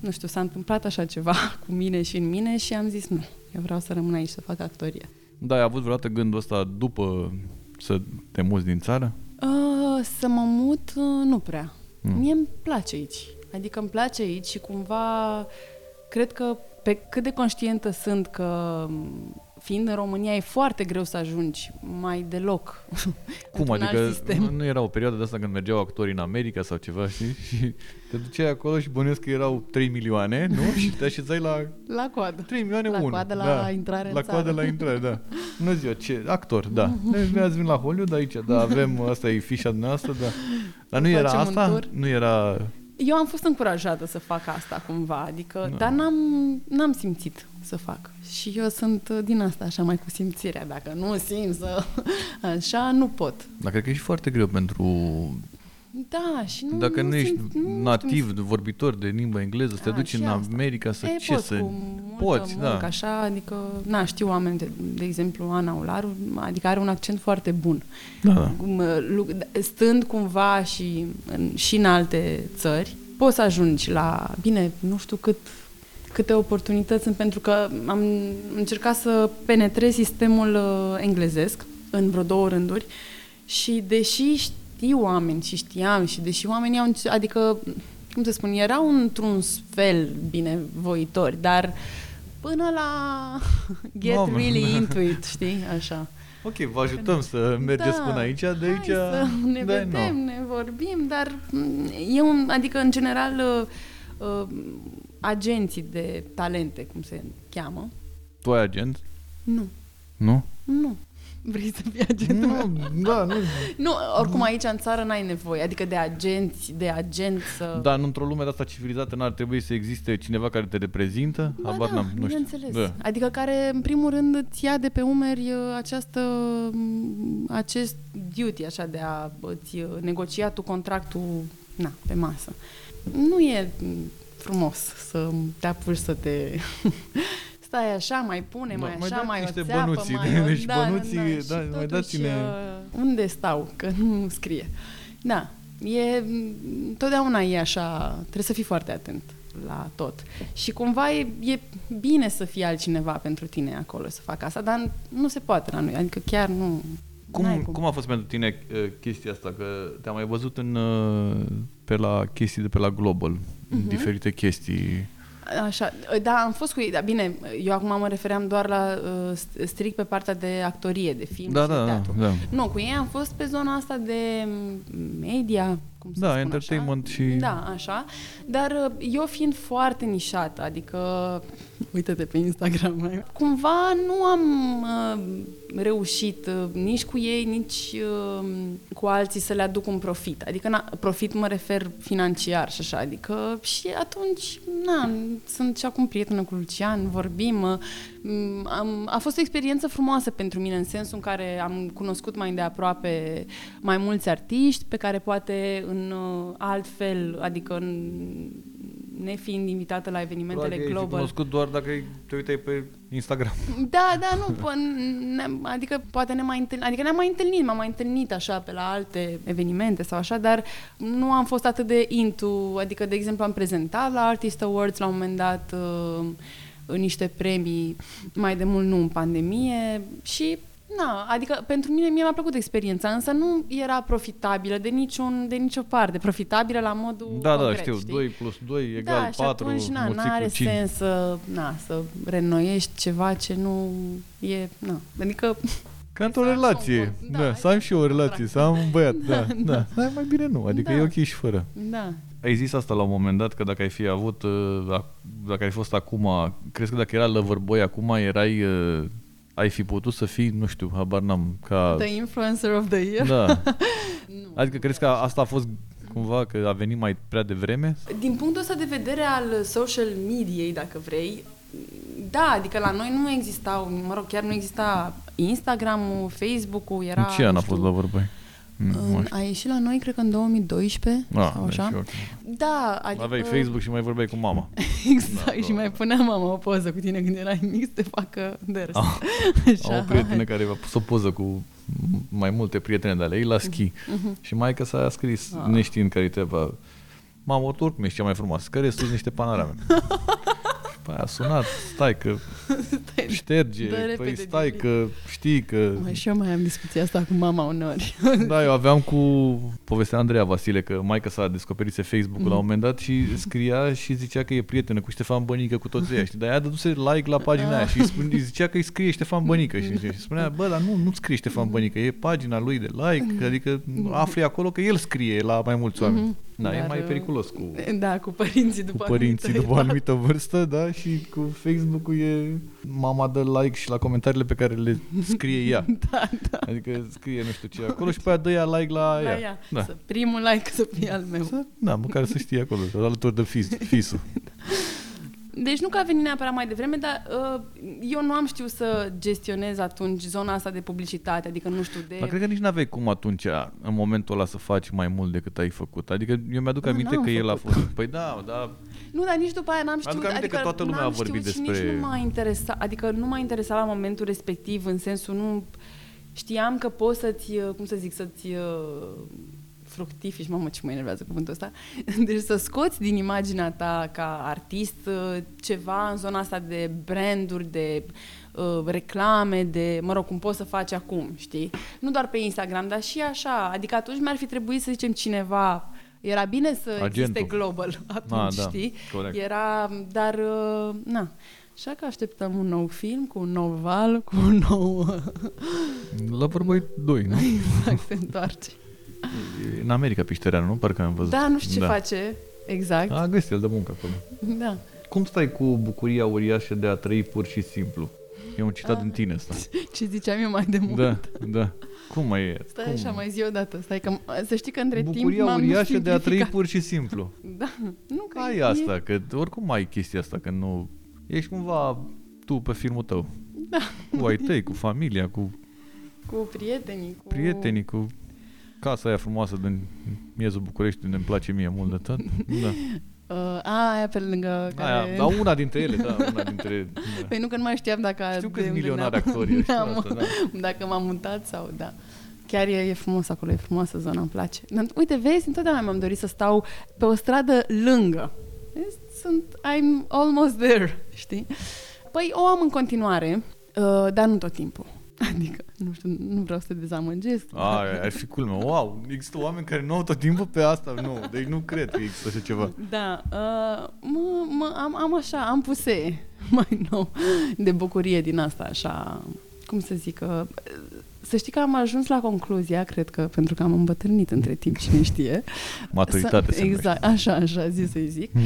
nu știu, s-a întâmplat așa ceva cu mine și în mine și am zis nu, eu vreau să rămân aici să fac actorie. Da, ai avut vreodată gândul ăsta după să te muți din țară? Uh, să mă mut, uh, nu prea. Mm. Mie îmi place aici. Adică îmi place aici și cumva cred că pe cât de conștientă sunt că fiind în România e foarte greu să ajungi mai deloc. Cum adică nu, nu era o perioadă de asta când mergeau actorii în America sau ceva, știi? Și te duceai acolo și bănuiesc că erau 3 milioane, nu? Și te așezai la la coadă. 3 milioane la unu. coadă la da. intrare La coadă la intrare, da. Nu ziua, ce actor, da. Ne ați venit la Hollywood aici, da, avem asta e fișa noastră, da. Dar nu era asta? Nu era eu am fost încurajată să fac asta cumva, adică, da. dar n-am, n-am simțit să fac. Și eu sunt din asta așa mai cu simțirea. Dacă nu simt să... așa, nu pot. Dar cred că e și foarte greu pentru da, și nu Dacă nu, nu ești nu nativ, știu, vorbitor de limba engleză, să te duci în America să e, ce poți, să... Cu poți, muncă, da. așa, adică, na, știu oameni, de, de exemplu, Ana Ularu, adică are un accent foarte bun. Da, da. Stând cumva și în, și în alte țări, poți să ajungi la, bine, nu știu cât câte oportunități sunt, pentru că am încercat să penetrez sistemul uh, englezesc în vreo două rânduri și deși știu oameni și știam și deși oamenii au, adică, cum să spun, erau într-un fel binevoitori, dar până la get no, really into it, știi, așa. Ok, vă ajutăm să mergeți da, până aici, de aici... să ne da, vedem, no. ne vorbim, dar e un, adică în general uh, uh, agenții de talente, cum se cheamă. Tu ai agent? Nu. Nu? Nu. Vrei să fii agent? Nu, da, nu. Nu, oricum aici în țară n-ai nevoie, adică de agenți, de agent să... Da, într-o lume de asta civilizată n-ar trebui să existe cineva care te reprezintă? Ba Habar da, n-am, nu bineînțeles. știu. Da. Adică care, în primul rând, îți ia de pe umeri uh, această, mm, acest duty, așa, de a îți uh, negocia tu contractul, na, pe masă. Nu e mm, frumos să te apuci să te stai așa, mai pune, mai mai așa, dați mai niște o țeapă, bănuții, mai o... deci da, bănuții, da, da, și mai dați-ne- uh, unde stau, că nu scrie. Da, e, totdeauna e așa, trebuie să fii foarte atent la tot. Și cumva e, e bine să fie altcineva pentru tine acolo să facă asta, dar nu se poate la noi, adică chiar nu... n-ai Cum, cum a fost pentru tine uh, chestia asta? Că te-am mai văzut în, uh, pe la chestii de pe la Global, Mhm. diferite chestii. Așa, da, am fost cu ei, dar bine, eu acum mă refeream doar la uh, st- strict pe partea de actorie, de film Da, și da, de da, teatru. da. Nu, cu ei am fost pe zona asta de media, cum să Da, spun entertainment așa. și- Da, așa. Dar uh, eu fiind foarte nișată, adică uite-te pe Instagram, mai- cumva nu am uh, reușit uh, nici cu ei, nici uh, cu alții să le aduc un profit. Adică na, profit mă refer financiar și așa, adică și atunci, na, sunt și acum prietenă cu Lucian, vorbim, uh, m, am, a fost o experiență frumoasă pentru mine în sensul în care am cunoscut mai îndeaproape mai mulți artiști pe care poate în uh, alt fel, adică în, nefiind invitată la evenimentele Probabil că ai fi global. cunoscut doar dacă ai- te uitai pe Instagram. Da, da, nu, po- ne, adică poate ne mai întâlnim, adică ne-am mai întâlnit, m-am mai întâlnit așa pe la alte evenimente sau așa, dar nu am fost atât de into, adică de exemplu am prezentat la Artist Awards la un moment dat uh, niște premii mai de mult nu în pandemie și Na, adică pentru mine mie mi-a plăcut experiența, însă nu era profitabilă de niciun de nicio parte, profitabilă la modul Da, da, concret, știu, știi? 2 plus 2 egal da, și 4, atunci na, mulțit n-are cu 5. sens să, na, să reînnoiești ceva ce nu e... Na. Adică Ca într-o Să am relație. și un- Da, da, să am și eu o relație, să am un băiat. Da, Da, da. Dar mai bine nu, adică Da. e ok și fără. Da. Ai zis asta la un moment dat, că dacă ai fi avut, uh, ac- dacă ai fost acum, crezi că dacă era Loverboy acum, erai, uh, ai fi putut să fii, nu știu, habar n-am, ca... The influencer of the year. Da. Nu. Adică crezi că asta a fost cumva, că a venit mai prea devreme? Din punctul ăsta de vedere al social mediei, dacă vrei, da, adică la noi nu existau, mă rog, chiar nu exista Instagram-ul, Facebook-ul, era... în ce an nu a știu, fost Loverboy? Nu, nu în- știu. A ieșit la noi, cred că în 2012 Ah, sau da, așa. și ok. Da, adică... Aveai Facebook și mai vorbeai cu mama. Exact, Da, și da. mai punea mama o poză cu tine când erai mic să te facă de râs. Ah, Am o prietenă care a pus o poză cu mai multe prietene de ale ei la schi. Și maica s-a scris, Mhm. Ah. neștiind care-i treaba, Mamă, tu oricum ești cea mai frumoasă, care sunt niște panorame. și pe aia a sunat, stai că șterge, Dă păi repede stai delete. că știi că... Mai și eu mai am discuția asta cu mama uneori. Da, eu aveam cu povestea Andreea Vasile că maica sa descoperise Facebook-ul la un moment dat și scria și zicea că e prietenă cu Ștefan Bănică cu toți ăia, știi? Dar ea dăduse like la pagina aia și îi spune, zicea că îi scrie Ștefan Bănică și, și spunea, bă, dar nu, nu scrie Ștefan Bănică, e pagina lui de like, adică afli acolo că el scrie la mai mulți oameni. Da, e Dar, mai uh, periculos cu, Da, cu părinții cu după părinții anumită după o etapă. anumită vârstă, da, și cu Facebook-ul e mama dă like și la comentariile pe care le scrie ea. Da, da. Adică scrie nu știu ce acolo și pe aia dă ea like la, La ea. ea. Da. Să primul like să fie al meu. Să, da, măcar să știe acolo, să alături de fis, fisul. Deci nu că a venit neapărat mai devreme, dar uh, eu nu am știut să gestionez atunci zona asta de publicitate, adică nu știu de... Dar cred că nici n-aveai cum atunci, în momentul ăla, să faci mai mult decât ai făcut. Adică eu mi-aduc Da, aminte n-am că el a făcut. fost... Păi da, da, Nu, dar nici după aia n-am știut, Mi-aduc aminte adică că toată lumea n-am a vorbit știut și despre- nici nu m-a interesat, adică nu m-a interesat la momentul respectiv, în sensul nu... Știam că poți să-ți, uh, cum să zic, să-ți uh, fructifici, mamă ce mă enervează cuvântul ăsta, deci să scoți din imaginea ta ca artist uh, ceva în zona asta de branduri, de uh, reclame, de, mă rog, cum poți să faci acum, știi? Nu doar pe Instagram, dar și așa, adică atunci mi-ar fi trebuit să zicem cineva era bine să existe Agentul. global atunci, Ah, da, știi? corect. Era, dar, uh, na. Așa că așteptăm un nou film cu un nou val, cu un nou... la vorbă 2, nu? exact, se întoarce. E În America Piștereanu, nu? Parcă am văzut. Da, nu știu ce face. Exact. A găsit el de muncă acolo. Da. Cum stai cu bucuria uriașă de a trăi pur și simplu? E un citat Ah. din tine ăsta. Ce ziceam eu mai de mult. Da, da. Cum mai e? Stai Cum? așa, mai zi o dată. Stai că, să știi că între Bucuria timp m-am uriașă de a trăi simplificat. pur și simplu. Da, nu că Ai e, asta, că oricum ai chestia asta, că nu... Ești cumva tu pe filmul tău. Da. Cu ai tăi, cu familia, cu Cu prietenii, cu... prietenii, cu casa aia frumoasă din miezul București, unde îmi place mie mult de tot. Da. Uh, a, aia pe lângă care... Aia, dar una dintre ele, da, una dintre... Da. Păi nu că nu mai știam dacă... Știu că de sunt unde milionari ne-am- actori ăștia, ne-am- asta, da. Dacă m-am mutat sau da. Chiar e, e frumos acolo, e frumoasă zona, îmi place. Dar, uite, vezi, întotdeauna mi-am dorit să stau pe o stradă lângă. Vezi, Sunt, I'm almost there, știi? Păi o am în continuare, uh, dar nu tot timpul. Adică, nu știu, nu vreau să te dezamăgesc. Ai, ar fi culmea. Wow, există oameni care nu au tot timpul pe asta. Nu, deci nu cred că există așa ceva. Da, uh, mă, mă, am, am așa, am puse mai nou de bucurie din asta, așa, cum să zic, uh, să știi că am ajuns la concluzia, cred că pentru că am îmbătrânit între timp, cine știe. Maturitate Să, se Exact, așa, așa, zi să-i zic. Mm.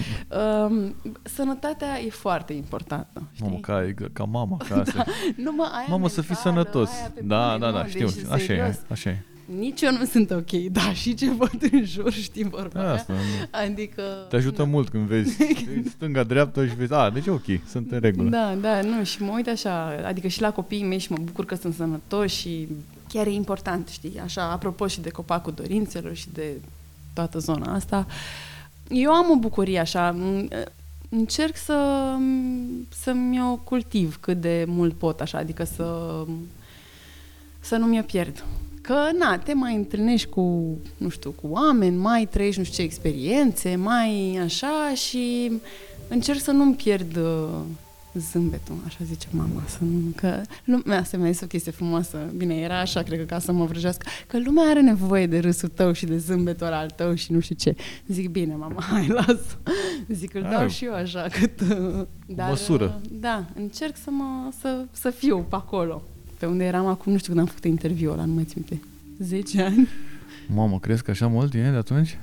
Um, sănătatea e foarte importantă, știi? Mamă, ca, ca mama, ca asta. Nu, mă, aia Mamă, să fii mentală, sănătos. aia pe Da, bune, da, mă, da, știu. deci, Așa e, serios. așa e. Nici eu nu sunt ok, da, și ce văd în jur, știi vorba aia? Asta, nu. Adică... Te ajută da. mult când vezi stânga, dreapta și vezi, a, deci e ok, sunt în regulă. Da, da, nu, și mă uit așa, adică și la copiii mei și mă bucur că sunt sănătoși și chiar e important, știi, așa, apropo și de copacul dorințelor și de toată zona asta, eu am o bucurie așa, m- încerc să, să-mi o cultiv cât de mult pot așa, adică să, să nu mi-o pierd. Că, na, te mai întâlnești cu, nu știu, cu oameni, mai trăiești nu știu ce experiențe, mai așa și încerc să nu-mi pierd uh, zâmbetul, așa zice mama, să nu, că lumea se mai este o chestie frumoasă, bine, era așa, cred că ca să mă vrăjească, că lumea are nevoie de râsul tău și de zâmbetul al tău și nu știu ce. Zic, bine, mama, hai, las. Zic, îl dau Ai. și eu așa, cât... uh, Dar, măsură. uh, Da, încerc să, mă, să, să fiu pe acolo. Pe unde eram acum, nu știu când am făcut interviul ăla, nu mai țin minte. 10 ani? Mamă, crezi că așa mult e de atunci?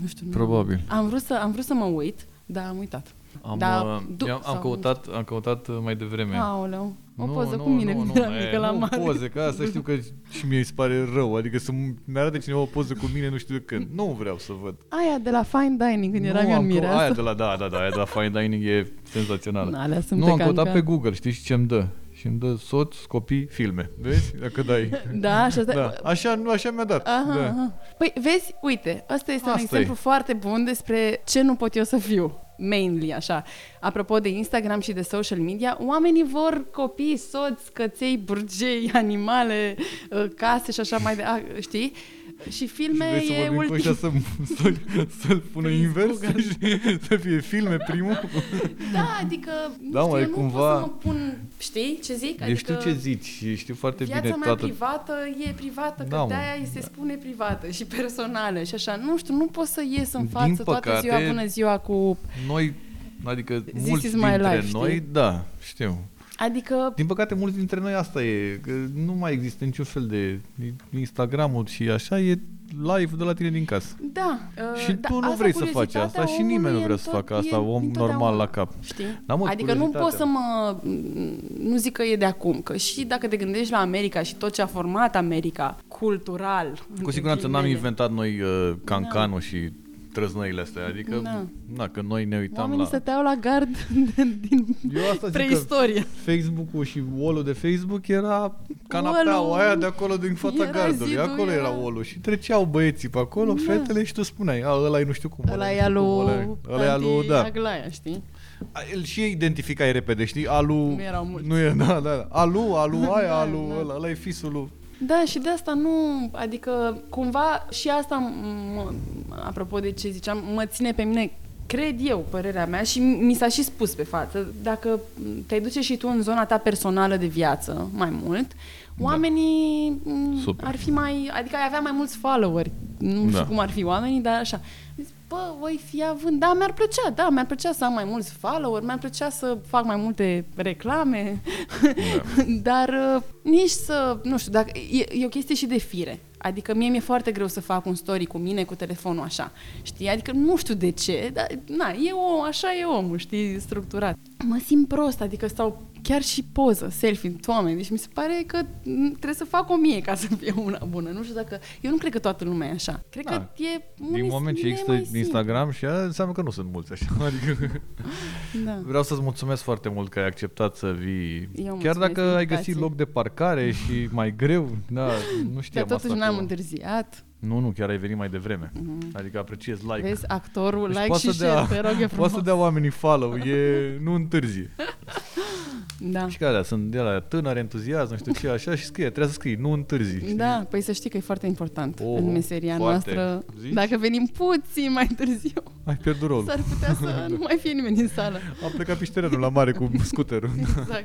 Nu știu. nu- Probabil. Am vrut, să, am vrut să mă uit, dar am uitat. Am, Da, uh, du- eu am, sau- căutat, am căutat uh, mai devreme. Aoleu, o Nu, poză nu, cu mine nu, când nu, eram e, mică la nu mare. poze, că asta știu că și mie îi se pare rău. Adică să mi arate cineva o poză cu mine, nu știu de când. Nu vreau să văd. Aia de la Fine Dining, când nu eram eu în am cău- mireasă. Aia de la, da, da, da, aia de la Fine Dining e senzațională. Alea sunt nu, pe am căutat cancan. pe Google, știi și ce îmi dă? Și îmi dă soț, copii, filme. Vezi? Dacă dai. Da, așa, Da, așa, nu, așa mi-a dat. Aha, da. aha. Păi, vezi, uite, ăsta este un Asta exemplu e. foarte bun despre ce nu pot eu să fiu. Mainly, așa. Apropo de Instagram și de social media, oamenii vor copii, soți, căței, burgei, animale, uh, case și așa mai de... a, Știi? Și filme și vrei să e vorbim cu ultim... ăștia să, să, să-l pună Prin invers Google. și să fie filme primul? Da, adică, nu Da, știu, mă, eu e nu cumva- pot să mă pun... Știi ce zic? Eu știu ce zici și știu foarte Viața bine mea toată... privată e privată, că Da, mă. de-aia îi se spune privată și personală și așa. Nu știu, nu pot să ies în Din față toată păcate, ziua, bună ziua cu... Noi, adică This mulți is my dintre life, noi, știi? da, știu. Adică, Din păcate, mulți dintre noi asta e, că nu mai există niciun fel de Instagramul și așa, e live de la tine din casă. da. uh, și da, tu nu asta, vrei să faci asta curiozitatea și nimeni nu omului vrea e să tot- facă asta, e om întotdeauna, normal la cap. Știi? Da, mă, adică nu pot să curiozitatea. mă... Nu zic că e de acum, că și dacă te gândești la America și tot ce a format America, cultural... Cu între siguranță n-am ghilimele, inventat noi uh, cancanul și trăznăile astea, adică, Da. na, că noi ne uitam Oamenii la... stăteau la gard din Eu asta zic că preistorie. Facebook-ul și wall de Facebook era canapeaua Wall-ul aia de acolo din fața era gardului. zidul, Acolo era era- wall și treceau băieții pe acolo, Da. fetele și tu spuneai, a, ăla e nu știu cum. Ăla nu e știu cum, alu... ăla e- Ăla e alu, da. Aglaia, știi? A, El și identificai repede, știi? Alu... Nu erau mulți. Nu e, da, da, da. Alu, alu, aia, Da, alu, da. ăla, ăla e fisul lui. Da, și de asta nu, adică cumva și asta, mă, apropo de ce ziceam, mă ține pe mine, cred eu, părerea mea, și mi s-a și spus pe față, dacă te duce și tu în zona ta personală de viață mai mult, oamenii m, Super. ar fi mai, adică ai avea mai mulți followeri, nu știu Da. cum ar fi oamenii, dar așa. Zic, bă, voi fi având, da, mi-ar plăcea, da, mi-ar plăcea să am mai mulți followeri, mi-ar plăcea să fac mai multe reclame, dar uh, nici să, nu știu, dacă, e, e o chestie și de fire. Adică mie mi-e foarte greu să fac un story cu mine, cu telefonul așa, știi? Adică nu știu de ce, dar na, e om, așa e omul, știi, structurat. Mă simt prost, adică stau chiar și poză, selfie, doamne, deci mi se pare că m, trebuie să fac o mie ca să fie una bună. Nu știu dacă, eu nu cred că toată lumea e așa. Cred Da. că e Din unii- moment ce unii e există mai simplu. Instagram și aia, înseamnă că nu sunt mulți așa. Adică Da. vreau să-ți mulțumesc foarte mult că ai acceptat să vii. Eu Chiar mulțumesc dacă ai invitației. găsit loc de parcare și mai greu, da, nu Dar știam totuși asta. n-am că- întârziat. Nu, nu, chiar ai venit mai devreme. Adică apreciez like. Vezi, actorul, Deci like poate și să dea- share, te rog, e frumos. Poate să dea oamenii follow, e, nu întârzi. Da. Și care sunt de la tânăr, entuziasm, nu știu ce, așa și scrie, trebuie să scrii, nu întârzi. știi? Da, păi să știi că e foarte important Oh, în meseria foarte. noastră. Zici? Dacă venim puțin mai târziu, Ai pierdut rolul. s-ar putea să nu mai fie nimeni în sală. Am plecat pișterenul la mare cu scuterul. Exact.